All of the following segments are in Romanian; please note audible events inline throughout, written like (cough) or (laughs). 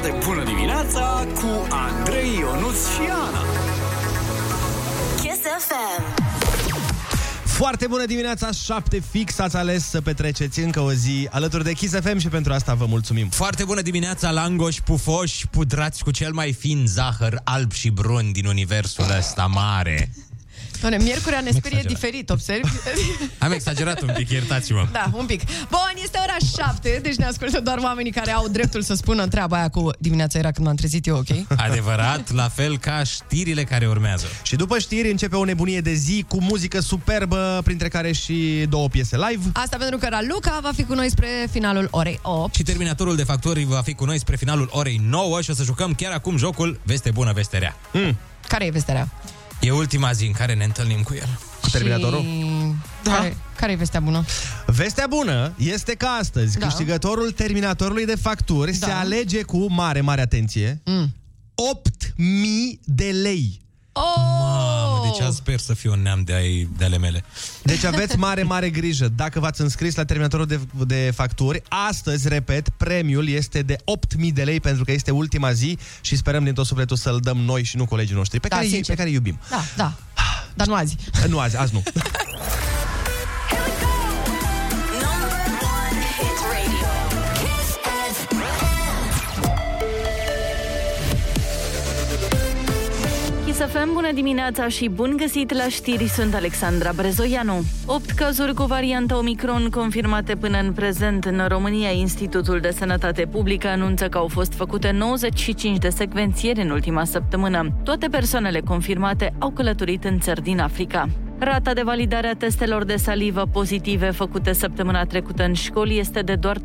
foarte bună dimineața cu Andrei Ionuț și Ana. Kiss FM. Foarte bună dimineața, 7 fix ați ales să petreceți încă o zi alături de Kiss FM și pentru asta vă mulțumim. Foarte bună dimineața, langoși, pufoși, pudrați cu cel mai fin zahăr alb și brun din universul ăsta mare. Doamne, miercurea ne sperie exagerat. diferit, observi? (laughs) Am exagerat un pic, iertați-mă. Da, un pic. Bun, este ora 7, deci ne ascultă doar oamenii care au dreptul să spună treaba aia cu dimineața era când m-am trezit eu, ok? Adevărat, la fel ca știrile care urmează. Și după știri începe o nebunie de zi cu muzică superbă, printre care și două piese live. Asta pentru că Raluca va fi cu noi spre finalul orei 8. Și terminatorul de factori va fi cu noi spre finalul orei 9 și o să jucăm chiar acum jocul Veste bună, veste rea. Mm. Care e vestea rea? E ultima zi în care ne întâlnim cu el. Cu Terminatorul? Și... Da. Care, care e vestea bună? Vestea bună este că astăzi Da. câștigătorul terminatorului de facturi Da. se alege cu mare, mare atenție Mm. 8.000 de lei. Oh! Mamă, deci azi sper să fiu un neam de, ai, de ale mele. Deci aveți mare, mare grijă. Dacă v-ați înscris la terminatorul de, de facturi, astăzi, repet, premiul este de 8.000 de lei pentru că este ultima zi și sperăm din tot sufletul să-l dăm noi și nu colegii noștri, pe, Da, care, sincer. pe care îi iubim. Da, da. Dar nu azi. Nu azi, azi nu. (laughs) Chisafem, bună dimineața și bun găsit la știri, sunt Alexandra Brezoianu. 8 cazuri cu varianta Omicron confirmate până în prezent în România. Institutul de Sănătate Publică anunță că au fost făcute 95 de secvențieri în ultima săptămână. Toate persoanele confirmate au călătorit în țări din Africa. Rata de validare a testelor de salivă pozitive făcute săptămâna trecută în școli este de doar 35%.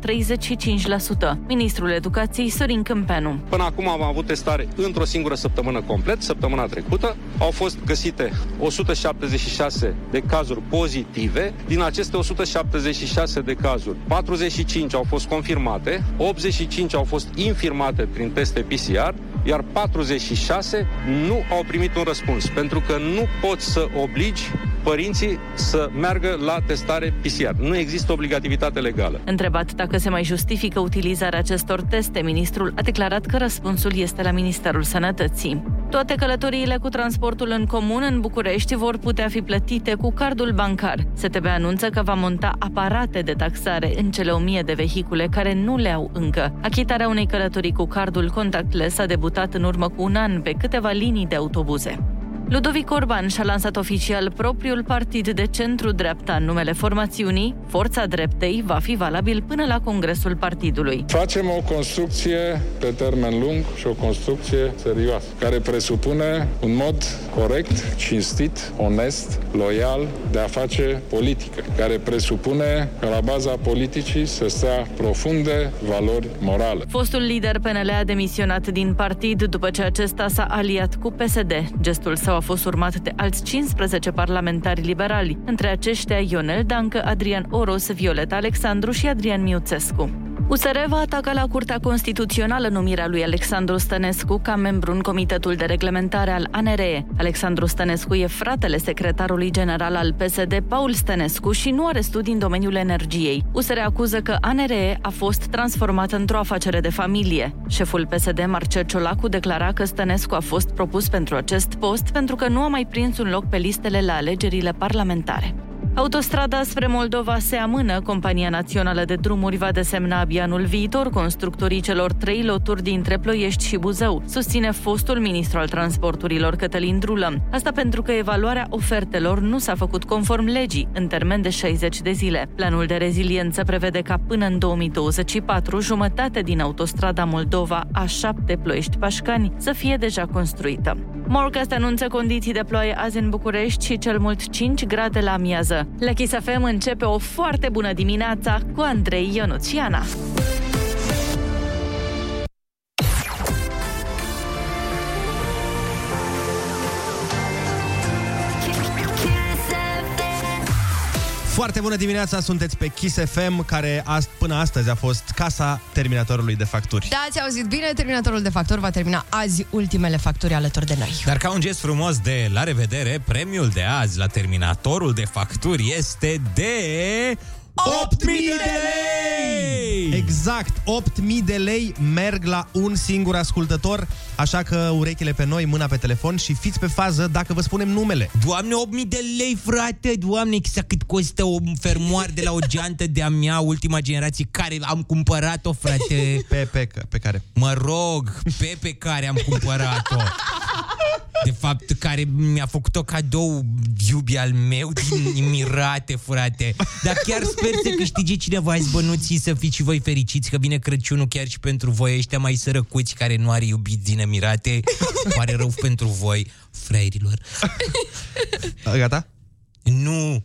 Ministrul Educației Sorin Câmpeanu. Până acum am avut testare într-o singură săptămână complet, săptămâna trecută. Au fost găsite 176 de cazuri pozitive. Din aceste 176 de cazuri, 45 au fost confirmate, 85 au fost infirmate prin teste PCR, iar 46 nu au primit un răspuns, pentru că nu poți să obligi părinții să meargă la testare PCR. Nu există obligativitate legală. Întrebat dacă se mai justifică utilizarea acestor teste, ministrul a declarat că răspunsul este la Ministerul Sănătății. Toate călătoriile cu transportul în comun în București vor putea fi plătite cu cardul bancar. STB anunță că va monta aparate de taxare în cele 1000 de vehicule care nu le au încă. Achitarea unei călătorii cu cardul contactless a debutat în urmă cu un an pe câteva linii de autobuze. Ludovic Orban și-a lansat oficial propriul partid de centru-dreapta în numele formațiunii. Forța Dreptei va fi valabil până la congresul partidului. Facem o construcție pe termen lung și o construcție serioasă, care presupune un mod corect, cinstit, onest, loial de a face politică, care presupune că la baza politicii să stea profunde valori morale. Fostul lider PNL a demisionat din partid după ce acesta s-a aliat cu PSD. Gestul său a fost urmat de alți 15 parlamentari liberali, între aceștia Ionel Dancă, Adrian Oros, Violeta Alexandru și Adrian Miuțescu. USR va ataca la Curtea Constituțională numirea lui Alexandru Stănescu ca membru în Comitetul de Reglementare al ANRE. Alexandru Stănescu e fratele secretarului general al PSD, Paul Stănescu, și nu are studii în domeniul energiei. USR acuză că ANRE a fost transformat într-o afacere de familie. Șeful PSD, Marcel Ciolacu, declara că Stănescu a fost propus pentru acest post pentru că nu a mai prins un loc pe listele la alegerile parlamentare. Autostrada spre Moldova se amână. Compania Națională de Drumuri va desemna abia anul viitor constructorii celor trei loturi dintre Ploiești și Buzău, susține fostul ministru al transporturilor Cătălin Drulă. Asta pentru că evaluarea ofertelor nu s-a făcut conform legii, în termen de 60 de zile. Planul de reziliență prevede ca până în 2024 jumătate din autostrada Moldova A7 Ploiești-Pașcani să fie deja construită. Morcast anunță condiții de ploaie azi în București și cel mult 5 grade la amiază. La Kiss FM începe o foarte bună dimineața cu Andrei Ionuțiana. Foarte bună dimineața, sunteți pe Kiss FM, care ast- până astăzi a fost casa terminatorului de facturi. Da, ați auzit bine, terminatorul de facturi va termina azi ultimele facturi alături de noi. Dar ca un gest frumos de la revedere, premiul de azi la terminatorul de facturi este de 8000 de lei! Exact, 8000 de lei merg la un singur ascultător, așa că urechile pe noi, mâna pe telefon și fiți pe fază dacă vă spunem numele. Doamne, 8000 de lei, frate! Doamne, exact cât costă o fermoar de la o geantă de-a mea, ultima generație, care am cumpărat-o, frate. Pe, pe, pe care? Mă rog, pe pe care am cumpărat-o. De fapt, care mi-a făcut-o cadou iubi al meu din Emirate, frate. Dar chiar sper să câștige cineva azi bănuții să fiți și voi fericiți că vine Crăciunul chiar și pentru voi ăștia mai sărăcuți care nu are iubit din Emirate. Pare rău pentru voi, fraierilor. Gata? Nu!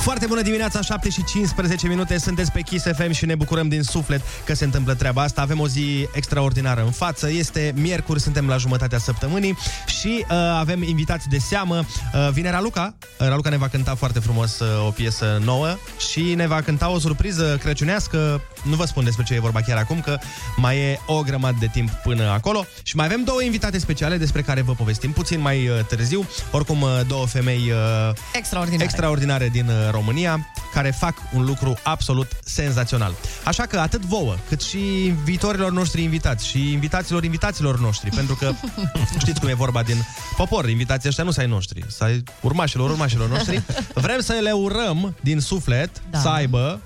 Foarte bună dimineața, 7 și 15 minute, sunteți pe Kiss FM și ne bucurăm din suflet că se întâmplă treaba asta. Avem o zi extraordinară în față, este miercuri, suntem la jumătatea săptămânii și uh, avem invitați de seamă. Uh, vine Raluca, Uh, Raluca ne va cânta foarte frumos uh, o piesă nouă și ne va cânta o surpriză crăciunească. Nu vă spun despre ce e vorba chiar acum, că mai e o grămadă de timp până acolo. Și mai avem două invitate speciale despre care vă povestim puțin mai uh, târziu. Oricum, uh, două femei uh, Extraordinar. extraordinare din uh, România, care fac un lucru absolut senzațional. Așa că atât vouă, cât și viitorilor noștri invitați și invitaților invitaților noștri, pentru că (laughs) știți cum e vorba din popor, invitații ăștia nu sunt ai noștri, sunt ai urmașilor urmașilor noștri. (laughs) Vrem să le urăm din suflet Da. să aibă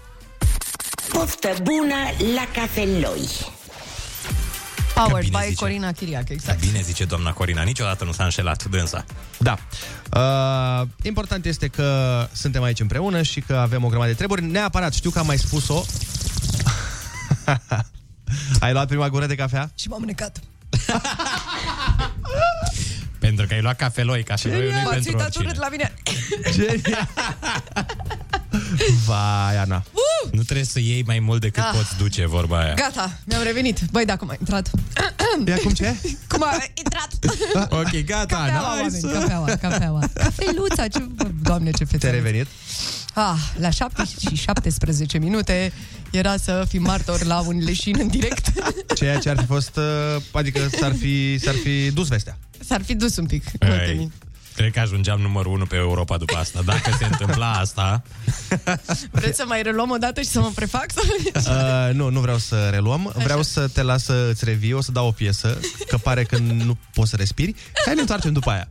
Poftă bună la cafeloi! Powered bine by zice. Corina Chiriac, exact. Bine zice doamna Corina, niciodată nu s-a înșelat dânsa. Da. Uh, important este că suntem aici împreună și că avem o grămadă de treburi. Neapărat, știu că am mai spus-o. (laughs) Ai luat prima gură de cafea? Și m-am necat. (laughs) Pentru că ai luat cafeloi, cafeloi nu e M-ați pentru uitat oricine. urât la mine. Genial! (laughs) (laughs) Vai, Ana. Nu trebuie să iei mai mult decât Ah. poți duce, vorba aia. Gata, mi-am revenit. Băi, da, cum a intrat? E acum ce? (coughs) Cum a intrat? (laughs) Ok, gata, Cafeaua, nice. oameni, cafeaua, cafeaua. Cafeluța, ce... Doamne, ce fete. Te-ai revenit? Ah, la 7 și 17 minute era să fim martor la un leșin în direct. (laughs) Ceea ce ar fi fost, uh, adică s-ar fi, s-ar fi dus vestea. S-ar fi dus un pic. Ei, cred că ajungeam numărul 1 pe Europa după asta. Dacă se întâmpla asta, (laughs) Vreți să mai reluăm o dată și să mă prefac? Sau... Uh, nu, nu vreau să reluăm. Vreau să te las să îți revii, o să dau o piesă, că pare că nu poți să respiri. Hai ne întoarcem după aia.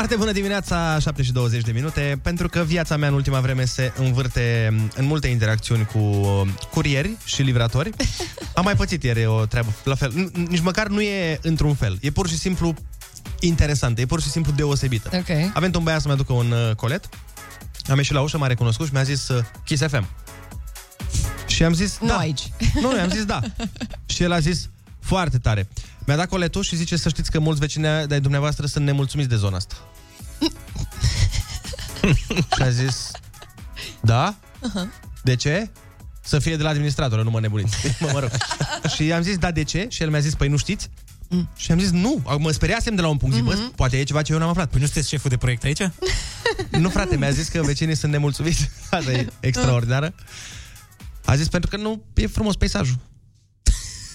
Foarte bună dimineața, 7 și 20 de minute, pentru că viața mea în ultima vreme se învârte în multe interacțiuni cu uh, curieri și livratori. (laughs) Am mai pățit ieri o treabă la fel. N- Nici măcar nu e într-un fel. E pur și simplu interesantă, e pur și simplu deosebită. Ok. Avem un băiat să-mi aducă un uh, colet. Am ieșit la ușă, m-a recunoscut și mi-a zis uh, Kiss FM. Și am zis, Nu da. aici. Nu, nu, am zis da. (laughs) și el a zis, foarte tare. Mi-a dat coletul și zice să știți că mulți vecini de dumneavoastră sunt nemulțumiți de zona asta. (laughs) și a zis, da? De ce? Să fie de la administrator, nu mă nebuniți. (laughs) mă, mă rog. și i-am zis, da, de ce? Și el mi-a zis, păi nu știți? Și am zis, nu, mă speriasem de la un punct, zic, bă, poate e ceva ce eu n-am aflat. păi nu sunteți șeful de proiect aici? Nu, frate, mi-a zis că vecinii sunt nemulțumiți. (laughs) Asta e extraordinară. A zis pentru că nu e frumos peisajul.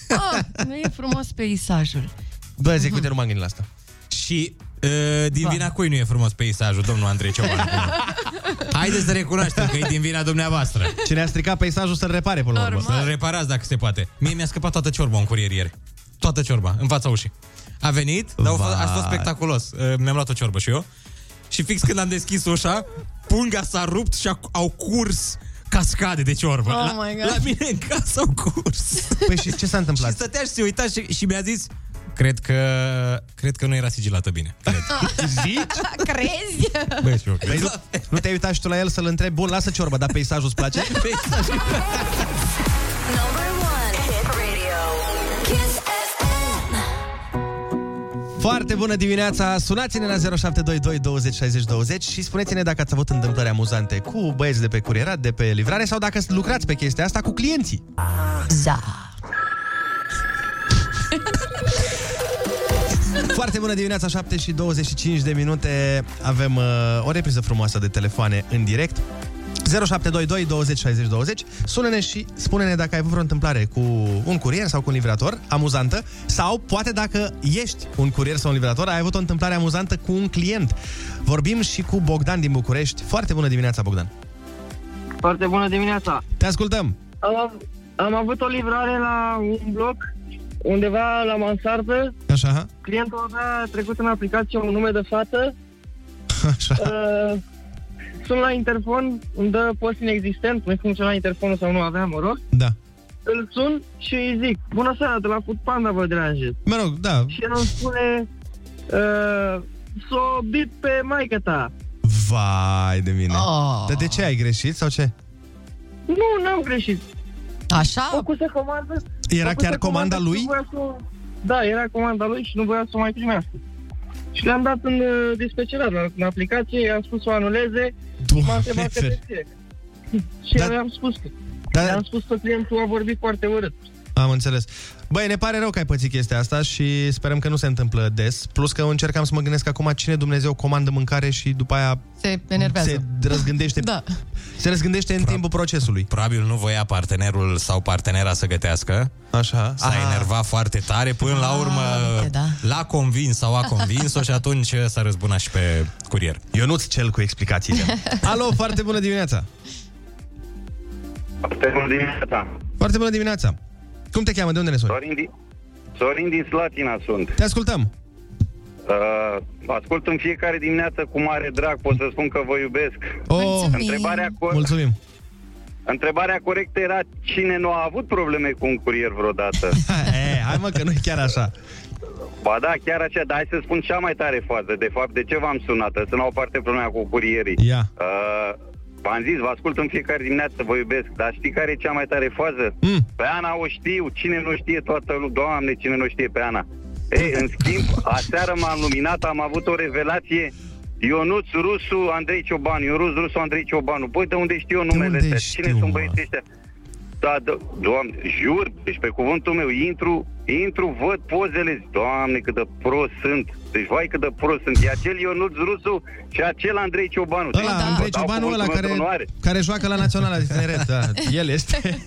Ah, nu e frumos peisajul. Bă, zic, uite, nu m-am gândit la asta. Și uh, din vina cui nu e frumos peisajul, domnul Andrei Cioban? Haideți să recunoaștem că e din vina dumneavoastră. Cine a stricat peisajul să-l repare până la urmă. Normal. Să-l reparați dacă se poate. Mie mi-a scăpat toată ciorba în curier ieri. Toată ciorba, în fața ușii. A venit, dar a fost, a fost Vai. spectaculos. Uh, Mi-am luat o ciorbă și eu. Și fix când am deschis ușa, punga s-a rupt și a- au curs cascade de ciorbă. Oh la, my God. la mine în casă au curs. Păi și ce s-a (laughs) și întâmplat? stătea și se uita și, și mi-a zis Cred că, cred că nu era sigilată bine. Cred. (laughs) Zici? (laughs) Crezi? Băi, și eu Păi cred. nu, nu te-ai uitat și tu la el să-l întrebi, bun, lasă ciorba, dar peisajul îți place? Number Foarte bună dimineața! Sunați-ne la 0722 20 60 20 și spuneți-ne dacă ați avut întâmplări amuzante cu băieți de pe curierat, de pe livrare sau dacă lucrați pe chestia asta cu clienții. Da. Foarte bună dimineața, 7 și 25 de minute. Avem uh, o repriză frumoasă de telefoane în direct. 0722 20 60 20 Sună-ne și spune-ne dacă ai avut vreo întâmplare cu un curier sau cu un livrator amuzantă sau poate dacă ești un curier sau un livrator ai avut o întâmplare amuzantă cu un client. Vorbim și cu Bogdan din București. Foarte bună dimineața, Bogdan. Foarte bună dimineața. Te ascultăm. Am, av- am avut o livrare la un bloc undeva la mansardă. Așa, Clientul avea trecut în aplicație un nume de fată. așa. Uh, sunt la interfon, îmi dă post inexistent, nu funcționa interfonul sau nu aveam, mă rog. Da. Îl sun și îi zic, bună seara, de la Food Panda vă deranjez. Mă rog, da. Și el îmi spune, uh, s-o bip pe maică ta. Vai de mine. Oh. Dar de ce ai greșit sau ce? Nu, n-am greșit. Așa? Făcuse comandă. Era făcuse chiar comanda și lui? nu voia să o- Da, era comanda lui și nu voia să o mai primească. Și le-am dat în uh, dispecerat, la- în aplicație, i-am spus să o anuleze, m-a întrebat că de ce. Și Dar- le-am spus că. Dar- Le-am spus că clientul a vorbit foarte urât. Am înțeles. Băi, ne pare rău că ai pățit chestia asta și sperăm că nu se întâmplă des. Plus că încercam să mă gândesc acum cine Dumnezeu comandă mâncare și după aia Se enervează. se răzgândește, Da. se răzgândește în timpul procesului. Probabil nu voia partenerul sau partenera să gătească. Așa. S-a Ah. enervat foarte tare, până la urmă uite, da. l-a convins sau a convins-o și atunci s-a răzbunat și pe curier. Ionuț cel cu explicațiile. (laughs) Alo, foarte bună dimineața! Foarte bună dimineața. Foarte bună dimineața! Cum te cheamă? De unde ne suni? Sorin din, Sorin din Slatina sunt. Te ascultăm! Uh, ascult în fiecare dimineață cu mare drag, pot să spun că vă iubesc. Oh, Întrebarea, co- mulțumim! întrebarea corectă era cine nu a avut probleme cu un curier vreodată. (laughs) e, hai mă că nu e chiar așa. Ba da, chiar așa, dar hai să spun cea mai tare fază. De fapt, de ce v-am sunat? Să nu o parte problema cu curierii. Ia. Uh, v-am zis, vă ascult în fiecare dimineață, vă iubesc. Dar știi care e cea mai tare fază? Mm. Pe Ana o știu, cine nu știe toată lumea, doamne, cine nu știe pe Ana. Ei, în schimb, aseară m-am luminat, am avut o revelație Ionuț Rusu, Andrei Ciobanu, Ionuț Rusu, Andrei Ciobanu. Băi, de unde știu eu numele unde ăsta? știu, Cine sunt mă? băieții ăștia? Da, da, doamne, jur, deci pe cuvântul meu, intru, intru, văd pozele, zic, doamne, cât de prost sunt. Deci, vai, cât de prost sunt. E acel Ionuț Rusu și acel Andrei Ciobanu. Deci, Ăla, vă Andrei dau Ciobanu, ăla cuvântul meu care, de onoare. care joacă la Naționala de Tineret. Da, el este. (laughs)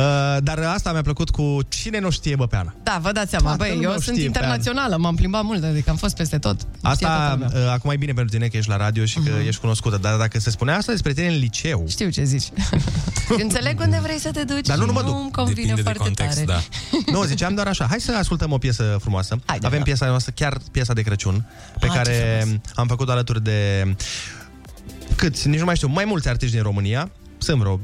uh, dar asta mi-a plăcut cu cine nu știe, bă, pe Ana. Da, vă dați seama, Toată băi, lumea eu o sunt știe pe internațională, m-am plimbat mult, adică am fost peste tot. Știe Asta, toată lumea. uh, acum e bine pentru tine că ești la radio și că ești cunoscută, dar dacă se spunea asta despre tine în liceu... Știu ce zici. (laughs) Înțeleg unde vrei să te duci. Dar nu, nu mă duc. Nu-mi convine Depinde de foarte context, tare. da. (laughs) Nu, ziceam doar așa. Hai să ascultăm o piesă frumoasă. Haide, Avem da. piesa noastră, chiar piesa de Crăciun, pe Ah, ce care frumos. am făcut alături de câți, nici nu mai știu, mai mulți artiști din România. Sunt vreo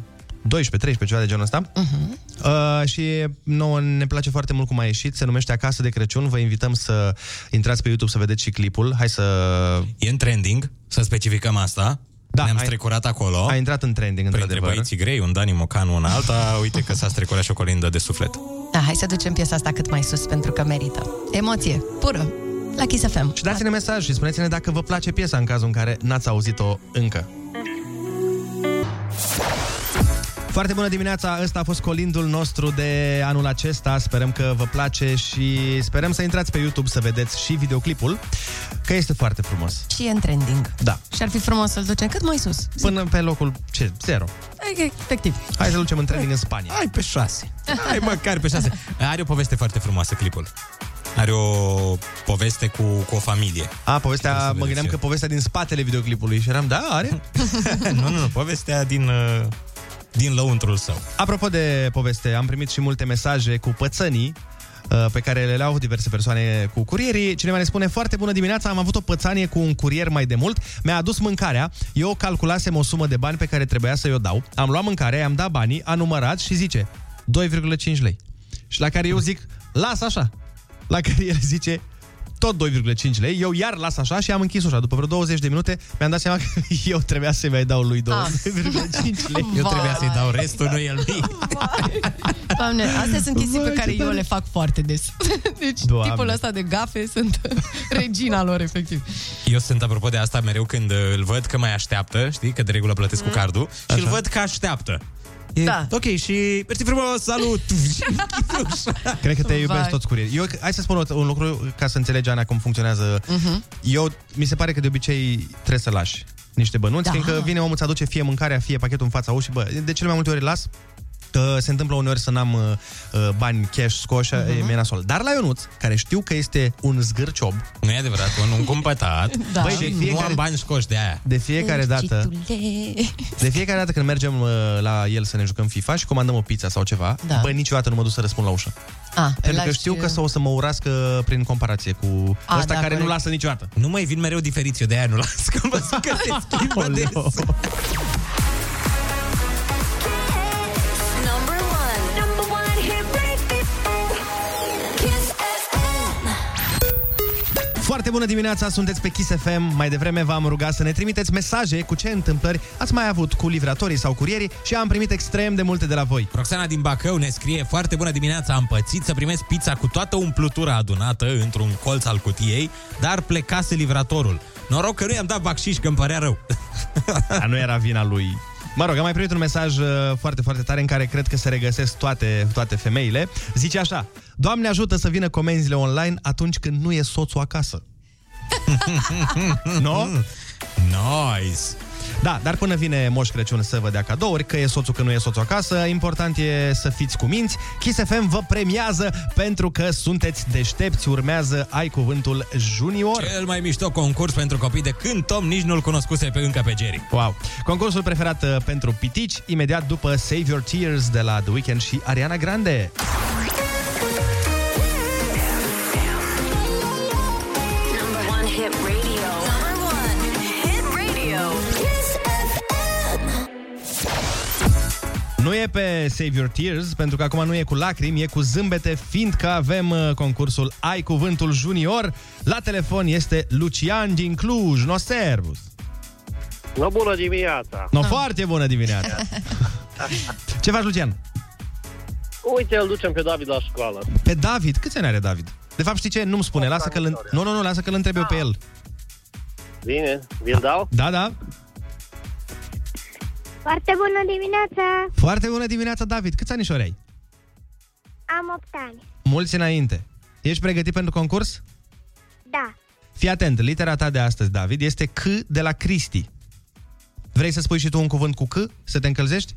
12-13, ceva de genul ăsta. Uh-huh. Uh, și nouă ne place foarte mult cum a ieșit. Se numește Acasă de Crăciun. Vă invităm să intrați pe YouTube să vedeți și clipul. Hai să... E în trending, să specificăm asta. Da, Ne-am ai- strecurat acolo. A intrat în trending, Printre într-adevăr. băieții grei, un Dani Mocanu, un alta, uite că s-a strecurat și o colindă de suflet. Da, hai să ducem piesa asta cât mai sus, pentru că merită. Emoție, pură, la Kiss FM. Și dați-ne mesaj și spuneți-ne dacă vă place piesa în cazul în care n-ați auzit-o încă. Foarte bună dimineața, ăsta a fost colindul nostru de anul acesta Sperăm că vă place și sperăm să intrați pe YouTube să vedeți și videoclipul Că este foarte frumos Și e în trending. Da, Și ar fi frumos să-l ducem cât mai sus. până pe locul ce? Zero Adică, efectiv. Hai să-l ducem în trending în Spania Hai pe șase. Hai măcar pe șase. Are o poveste foarte frumoasă clipul. Are o poveste cu, cu o familie. A, povestea, Trebuie să mă vedeți gândeam eu. că povestea din spatele videoclipului Și eram, da, are? (laughs) nu, nu, nu, povestea din, uh, din lăuntrul său. Apropo de poveste, am primit și multe mesaje cu pățănii uh, pe care le au diverse persoane cu curierii. Cineva ne spune, foarte bună dimineața, am avut o pățanie cu un curier mai de mult, mi-a adus mâncarea, eu calculasem o sumă de bani pe care trebuia să-i o dau, am luat mâncarea, i-am dat banii, a numărat și zice 2,5 lei. Și la care eu zic, las așa. La care el zice, tot 2,5 lei, eu iar las așa și am închis ușa. După vreo 20 de minute mi-am dat seama că (laughs) eu trebuia să-i mai dau lui 2,5 lei. Eu trebuia să-i dau restul, nu el lui. (laughs) Doamne, astea sunt chestii Vai, pe care ce eu tare. le fac foarte des. (laughs) Deci Doamne. tipul ăsta de gafe sunt regina lor, efectiv. Eu sunt, apropo de asta, mereu când uh, îl văd că mai așteaptă, știi, că de regulă plătesc cu cardul, și îl văd că așteaptă. E, Da. Ok, și mersi frumos, salut! Și închid ușa. Cred că te Vai. iubesc toți curierii. Eu, hai să spun o- un lucru ca să înțelegi, Ana, cum funcționează. Mhm. Eu, mi se pare că de obicei trebuie să lași. niște bănuți, Da. da. fiindcă vine omul, îți aduce fie mâncarea, fie pachetul în fața ușii, bă, de cele mai multe ori îl las, că se întâmplă uneori să n-am uh, uh, bani cash scoși, Mhm. uh-huh. e nasol. Dar la Ionuț, care știu că este un zgârciob, Nu e adevărat, un, un cumpătat. (laughs) Da. Băi, și de nu fiecare- am bani scoși de aia. de fiecare dată, de fiecare dată când mergem uh, la el să ne jucăm FIFA și comandăm o pizza sau ceva, Da. da. bă, niciodată nu mă duc să răspund la ușă. Ah, îl Pentru că lași, știu că uh, o să mă urască prin comparație cu A, ăsta da, care nu corect. lasă niciodată. Nu mai vin mereu diferiți, eu de aia nu las, că am văzut că se schimbă des. Foarte bună dimineața, sunteți pe Kiss FM. Mai devreme v-am rugat să ne trimiteți mesaje cu ce întâmplări ați mai avut cu livratorii sau curierii și am primit extrem de multe de la voi. Roxana din Bacău ne scrie Foarte bună dimineața, am pățit să primesc pizza cu toată umplutura adunată într-un colț al cutiei, dar plecase livratorul. Noroc că nu i-am dat bacșiș, că îmi părea rău. (laughs) Dar nu era vina lui. Mă rog, am mai primit un mesaj uh, foarte, foarte tare în care cred că se regăsesc toate, toate femeile. Zice așa, Doamne ajută să vină comenzile online atunci când nu e soțul acasă. (laughs) nu? Nice! Da, dar până vine Moș Crăciun să vă dea cadouri, că e soțul, că nu e soțul acasă, important e să fiți cu minți. Kiss FM vă premiază pentru că sunteți deștepți, urmează Ai Cuvântul Junior. Cel mai mișto concurs pentru copii de când Tom nici nu-l cunoscuse pe încă pe Jerry. Wow! Concursul preferat uh, pentru pitici, imediat după Save Your Tears de la The Weeknd și Ariana Grande. Nu e pe Save Your Tears, pentru că acum nu e cu lacrimi, e cu zâmbete, fiindcă avem uh, concursul Ai Cuvântul Junior. La telefon este Lucian din Cluj. No servus! No, bună dimineața! No, foarte bună dimineața! (laughs) Ce faci, Lucian? Uite, îl ducem pe David la școală. Pe David. Câți ani are David? De fapt, știi ce? Nu-mi spune. Lasă că l Nu, nu, nu, lasă că l întreb eu pe el. Bine, vi-l dau? Da, da. Foarte bună dimineața! Foarte bună dimineața, David. Câți anișori ai? Am 8 ani. Mulți înainte. Ești pregătit pentru concurs? Da. Fii atent, litera ta de astăzi, David, este C de la Cristi. Vrei să spui și tu un cuvânt cu C? Să te încălzești?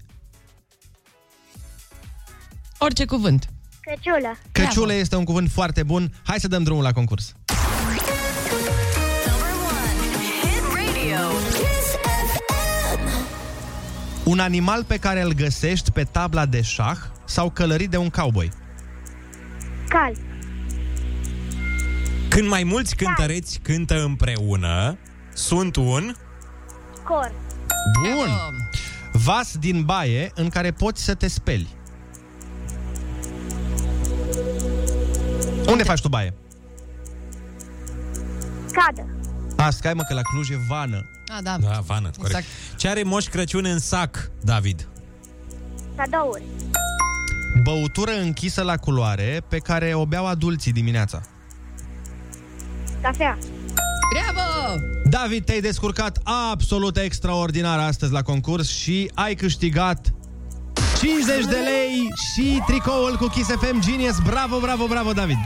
Orice cuvânt. Căciulă. Căciulă este un cuvânt foarte bun. Hai să dăm drumul la concurs. Un animal pe care îl găsești pe tabla de șah sau călărit de un cowboy. Cal. Când mai mulți cântăreți cântă împreună, sunt un... Cor. Bun! Vas din baie în care poți să te speli. Unde faci tu baie? Cadă. A, scai mă că la Cluj e vană. Ah, da. Da, vană, corect. Exact. Ce are Moș Crăciun în sac, David? Cadouri. Băutură închisă la culoare pe care o beau adulții dimineața. Cafea. Bravo! David, te-ai descurcat absolut extraordinar astăzi la concurs și ai câștigat 50 de lei și tricoul cu Kiss FM Genius. Bravo, bravo, bravo, David!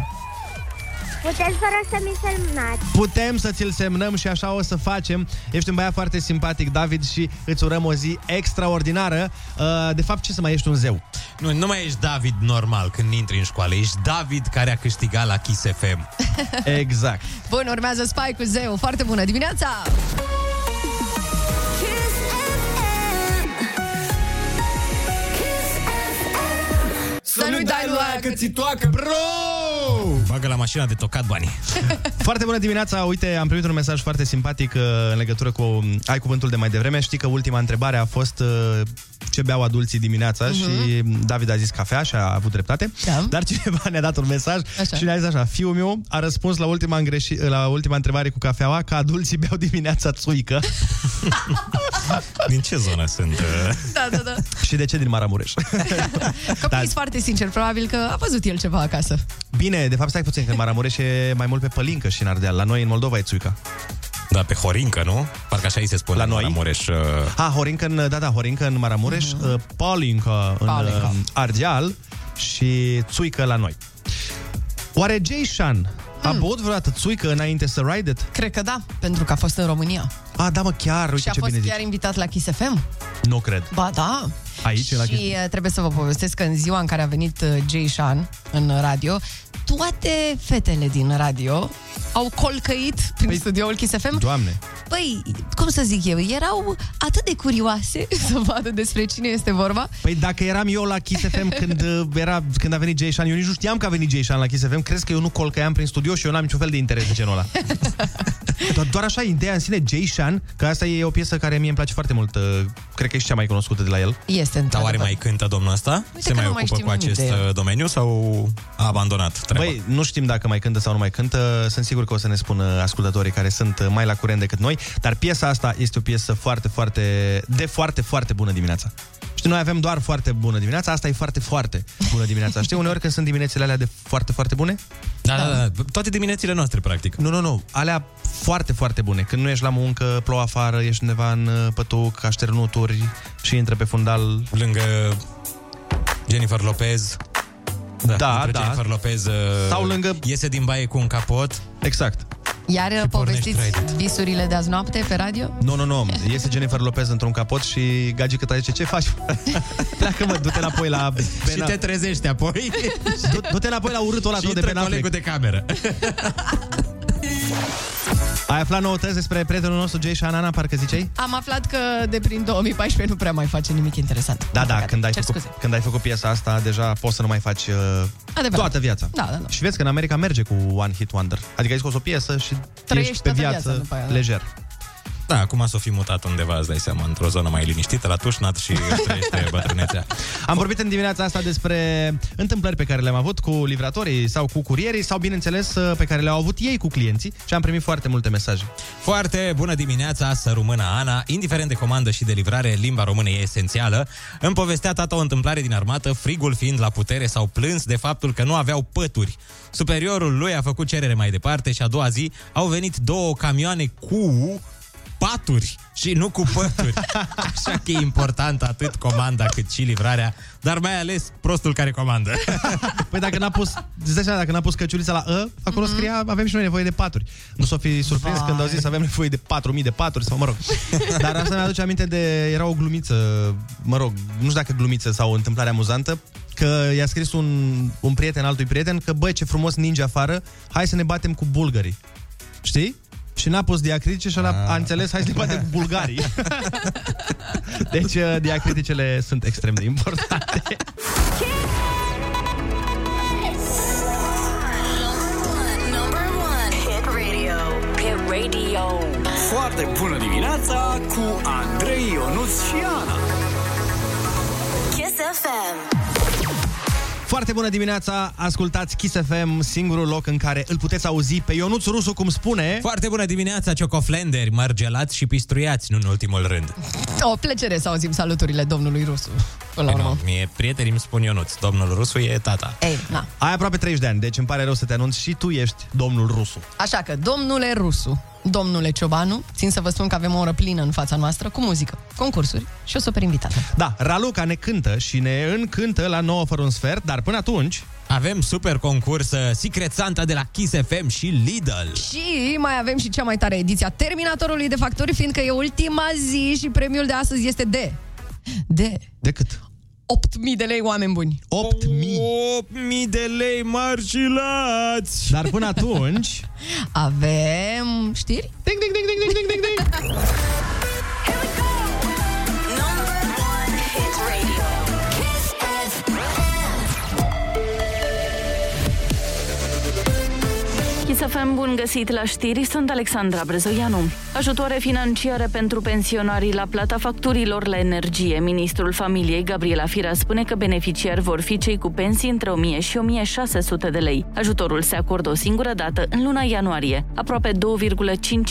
Puteți fără să mi semnați. Putem să ți-l semnăm și așa o să facem. Ești un băiat foarte simpatic, David, și îți urăm o zi extraordinară. Uh, De fapt, ce să mai ești un zeu? Nu, nu mai ești David normal când intri în școală, ești David care a câștigat la Kiss FM. (laughs) Exact. Bun, urmează Spy cu Zeu. Foarte bună dimineața! Kiss FM. Kiss FM. Să nu-i dai lui aia că ți toacă, bro! Bagă la mașina de tocat banii. (laughs) Foarte bună dimineața! Uite, am primit un mesaj foarte simpatic uh, în legătură cu um, ai cuvântul de mai devreme. Știi că ultima întrebare a fost uh, ce beau adulții dimineața uh-huh. și David a zis cafea și a avut dreptate. Da. Dar cineva ne-a dat un mesaj Așa. și ne-a zis așa, fiul meu a răspuns la ultima, îngreși, la ultima întrebare cu cafeaua că adulții beau dimineața țuică. (laughs) Din ce zonă sunt? uh? Da, da, da. și de ce din Maramureș? (laughs) Copiii sunt foarte sincer, probabil că a văzut el ceva acasă. Bine, de fapt stai puțin, că în Maramureș e mai mult pe pălincă și în Ardeal. La noi în Moldova e țuica. Da, pe Horincă, nu? Parcă așa îi se spune La în noi? Maramureș. Uh... Ah, Horincă în, da, da, Horincă în Maramureș, uh-huh. Palincă în Palincă. uh, Ardeal și Țuică la noi. Oare Jay Shan A băut vreodată țuică înainte să ride it? Cred că da, pentru că a fost în România. A, da mă, chiar, uite și a ce fost bine chiar zici. invitat la Kiss FM. Nu cred. Ba da. Aici, la și Kiss- uh, trebuie să vă povestesc că în ziua în care a venit uh, Jay Sean în radio, toate fetele din radio au colcăit prin păi, studioul Kiss FM. Doamne. Păi, cum să zic eu, erau atât de curioase (laughs) să vadă despre cine este vorba. Păi dacă eram eu la Kiss FM când, uh, (laughs) era, când a venit Jay Sean, eu nici nu știam că a venit Jay Sean la Kiss FM, crezi că eu nu colcăiam prin studio și eu n-am niciun fel de interes de genul ăla. (laughs) doar, doar așa, ideea în sine, Jay Sean, că asta e o piesă care mie îmi place foarte mult, uh, cred că e și cea mai cunoscută de la el. Este Dar oare mai cântă domnul ăsta? Se că mai nu mai ocupă știm cu nimic acest de el. uh, domeniu sau a abandonat treaba? Băi, nu știm dacă mai cântă sau nu mai cântă, sunt sigur că o să ne spună ascultătorii care sunt uh, mai la curent decât noi, dar piesa asta este o piesă foarte, foarte, de foarte, foarte bună dimineața. Știi, noi avem doar foarte bună dimineața, asta e foarte, foarte bună dimineața. Știi, uneori când sunt diminețile alea de foarte, foarte bune? Da, da, da, toate diminețile noastre, practic. Nu, nu, nu, alea foarte, foarte bune. Când nu ești la muncă, plouă afară, ești undeva în uh, pătuc, așternuturi și intră pe fundal. Lângă Jennifer Lopez. Da, Intră da. Jennifer Lopez uh, Sau lângă... Iese din baie cu un capot. Exact. Iar uh, pornești povestiți visurile de azi noapte pe radio? Nu, nu, nu. Iese Jennifer Lopez într-un capot și gagică ta zice, ce faci? (laughs) Pleacă, mă, du-te înapoi la... (laughs) Și te trezești apoi. (laughs) Du- Du-te înapoi la urâtul ăla și tău de intră Ben Affleck. colegul de cameră. Ai aflat noutăți despre prietenul nostru Jay Shanana, parcă ziceai? Am aflat că de prin 2014 nu prea mai face nimic interesant. Da, da, când ai, Cer făcut, scuze. când ai făcut piesa asta, deja poți să nu mai faci uh, Adevărat. toată viața. Da, da, da. Și vezi că în America merge cu One Hit Wonder. Adică ai scos o piesă și Trăiești ești pe toată viață, viața după aia, da. lejer. Da, acum s-o fi mutat undeva, îți dai seama, într-o zonă mai liniștită, la Tușnat și (laughs) își trăiește bătrânețea. Am vorbit în dimineața asta despre întâmplări pe care le-am avut cu livratorii sau cu curierii sau, bineînțeles, uh, pe care le-au avut ei cu clienții și am primit foarte multe mesaje. Foarte bună dimineața, să rămână Ana. Indiferent de comandă și de livrare, limba română e esențială. Îmi povestea tata o întâmplare din armată, frigul fiind la putere, s-au plâns de faptul că nu aveau pături. Superiorul lui a făcut cerere mai departe și a doua zi au venit două camioane cu paturi și nu cu pături. Așa că e important atât comanda cât și livrarea, dar mai ales prostul care comandă. Păi dacă n-a pus, îți dai seama, dacă n-a pus căciulița la ă, acolo Mhm. scria avem și noi nevoie de paturi. Nu s-o fi surprins Vai. când au zis avem nevoie de 4000 de paturi sau mă rog. Dar asta mi-aduce aminte de, era o glumiță, mă rog, nu știu dacă glumiță sau o întâmplare amuzantă, că i-a scris un, un prieten altui prieten că băi ce frumos ninge afară, hai să ne batem cu bulgarii. Știi? Și n-a pus diacritice și ăla a înțeles, hai să ne batem cu bulgarii. (laughs) deci uh, diacriticele sunt extrem de importante. Number one. Hit radio. Hit radio. Foarte bună dimineața cu Andrei Ionuț și Ana. Kiss FM. Foarte bună dimineața, ascultați Kiss FM, singurul loc în care îl puteți auzi pe Ionuț Rusu, cum spune... Foarte bună dimineața, ciocoflenderi, margelați și pistruiați, nu în ultimul rând. O plăcere să auzim saluturile domnului Rusu. Până la Păi urmă. nu, mie prietenii îmi spun Ionuț, domnul Rusu e tata. Ei, na. Ai aproape 30 de ani, deci îmi pare rău să te anunț și tu ești domnul Rusu. Așa că, domnule Rusu, domnule Ciobanu, țin să vă spun că avem o oră plină în fața noastră cu muzică, concursuri și o super invitată. Da, Raluca ne cântă și ne încântă la 9 fără un sfert, dar până atunci... Avem super concurs uh, Secret Santa de la Kiss FM și Lidl. Și mai avem și cea mai tare ediție a Terminatorului de facturi, fiindcă e ultima zi și premiul de astăzi este de... De... De cât? 8.000 de lei, oameni buni. 8.000. 8.000 de lei marșilați! Dar până atunci... Avem știri? Ding, ding, ding, ding, ding, ding, ding, Chisafem, bun găsit la știri, sunt Alexandra Brezoianu. Ajutoare financiare pentru pensionarii la plata facturilor la energie. Ministrul familiei, Gabriela Firea, spune că beneficiari vor fi cei cu pensii între 1000 și 1600 de lei. Ajutorul se acordă o singură dată în luna ianuarie. Aproape 2,5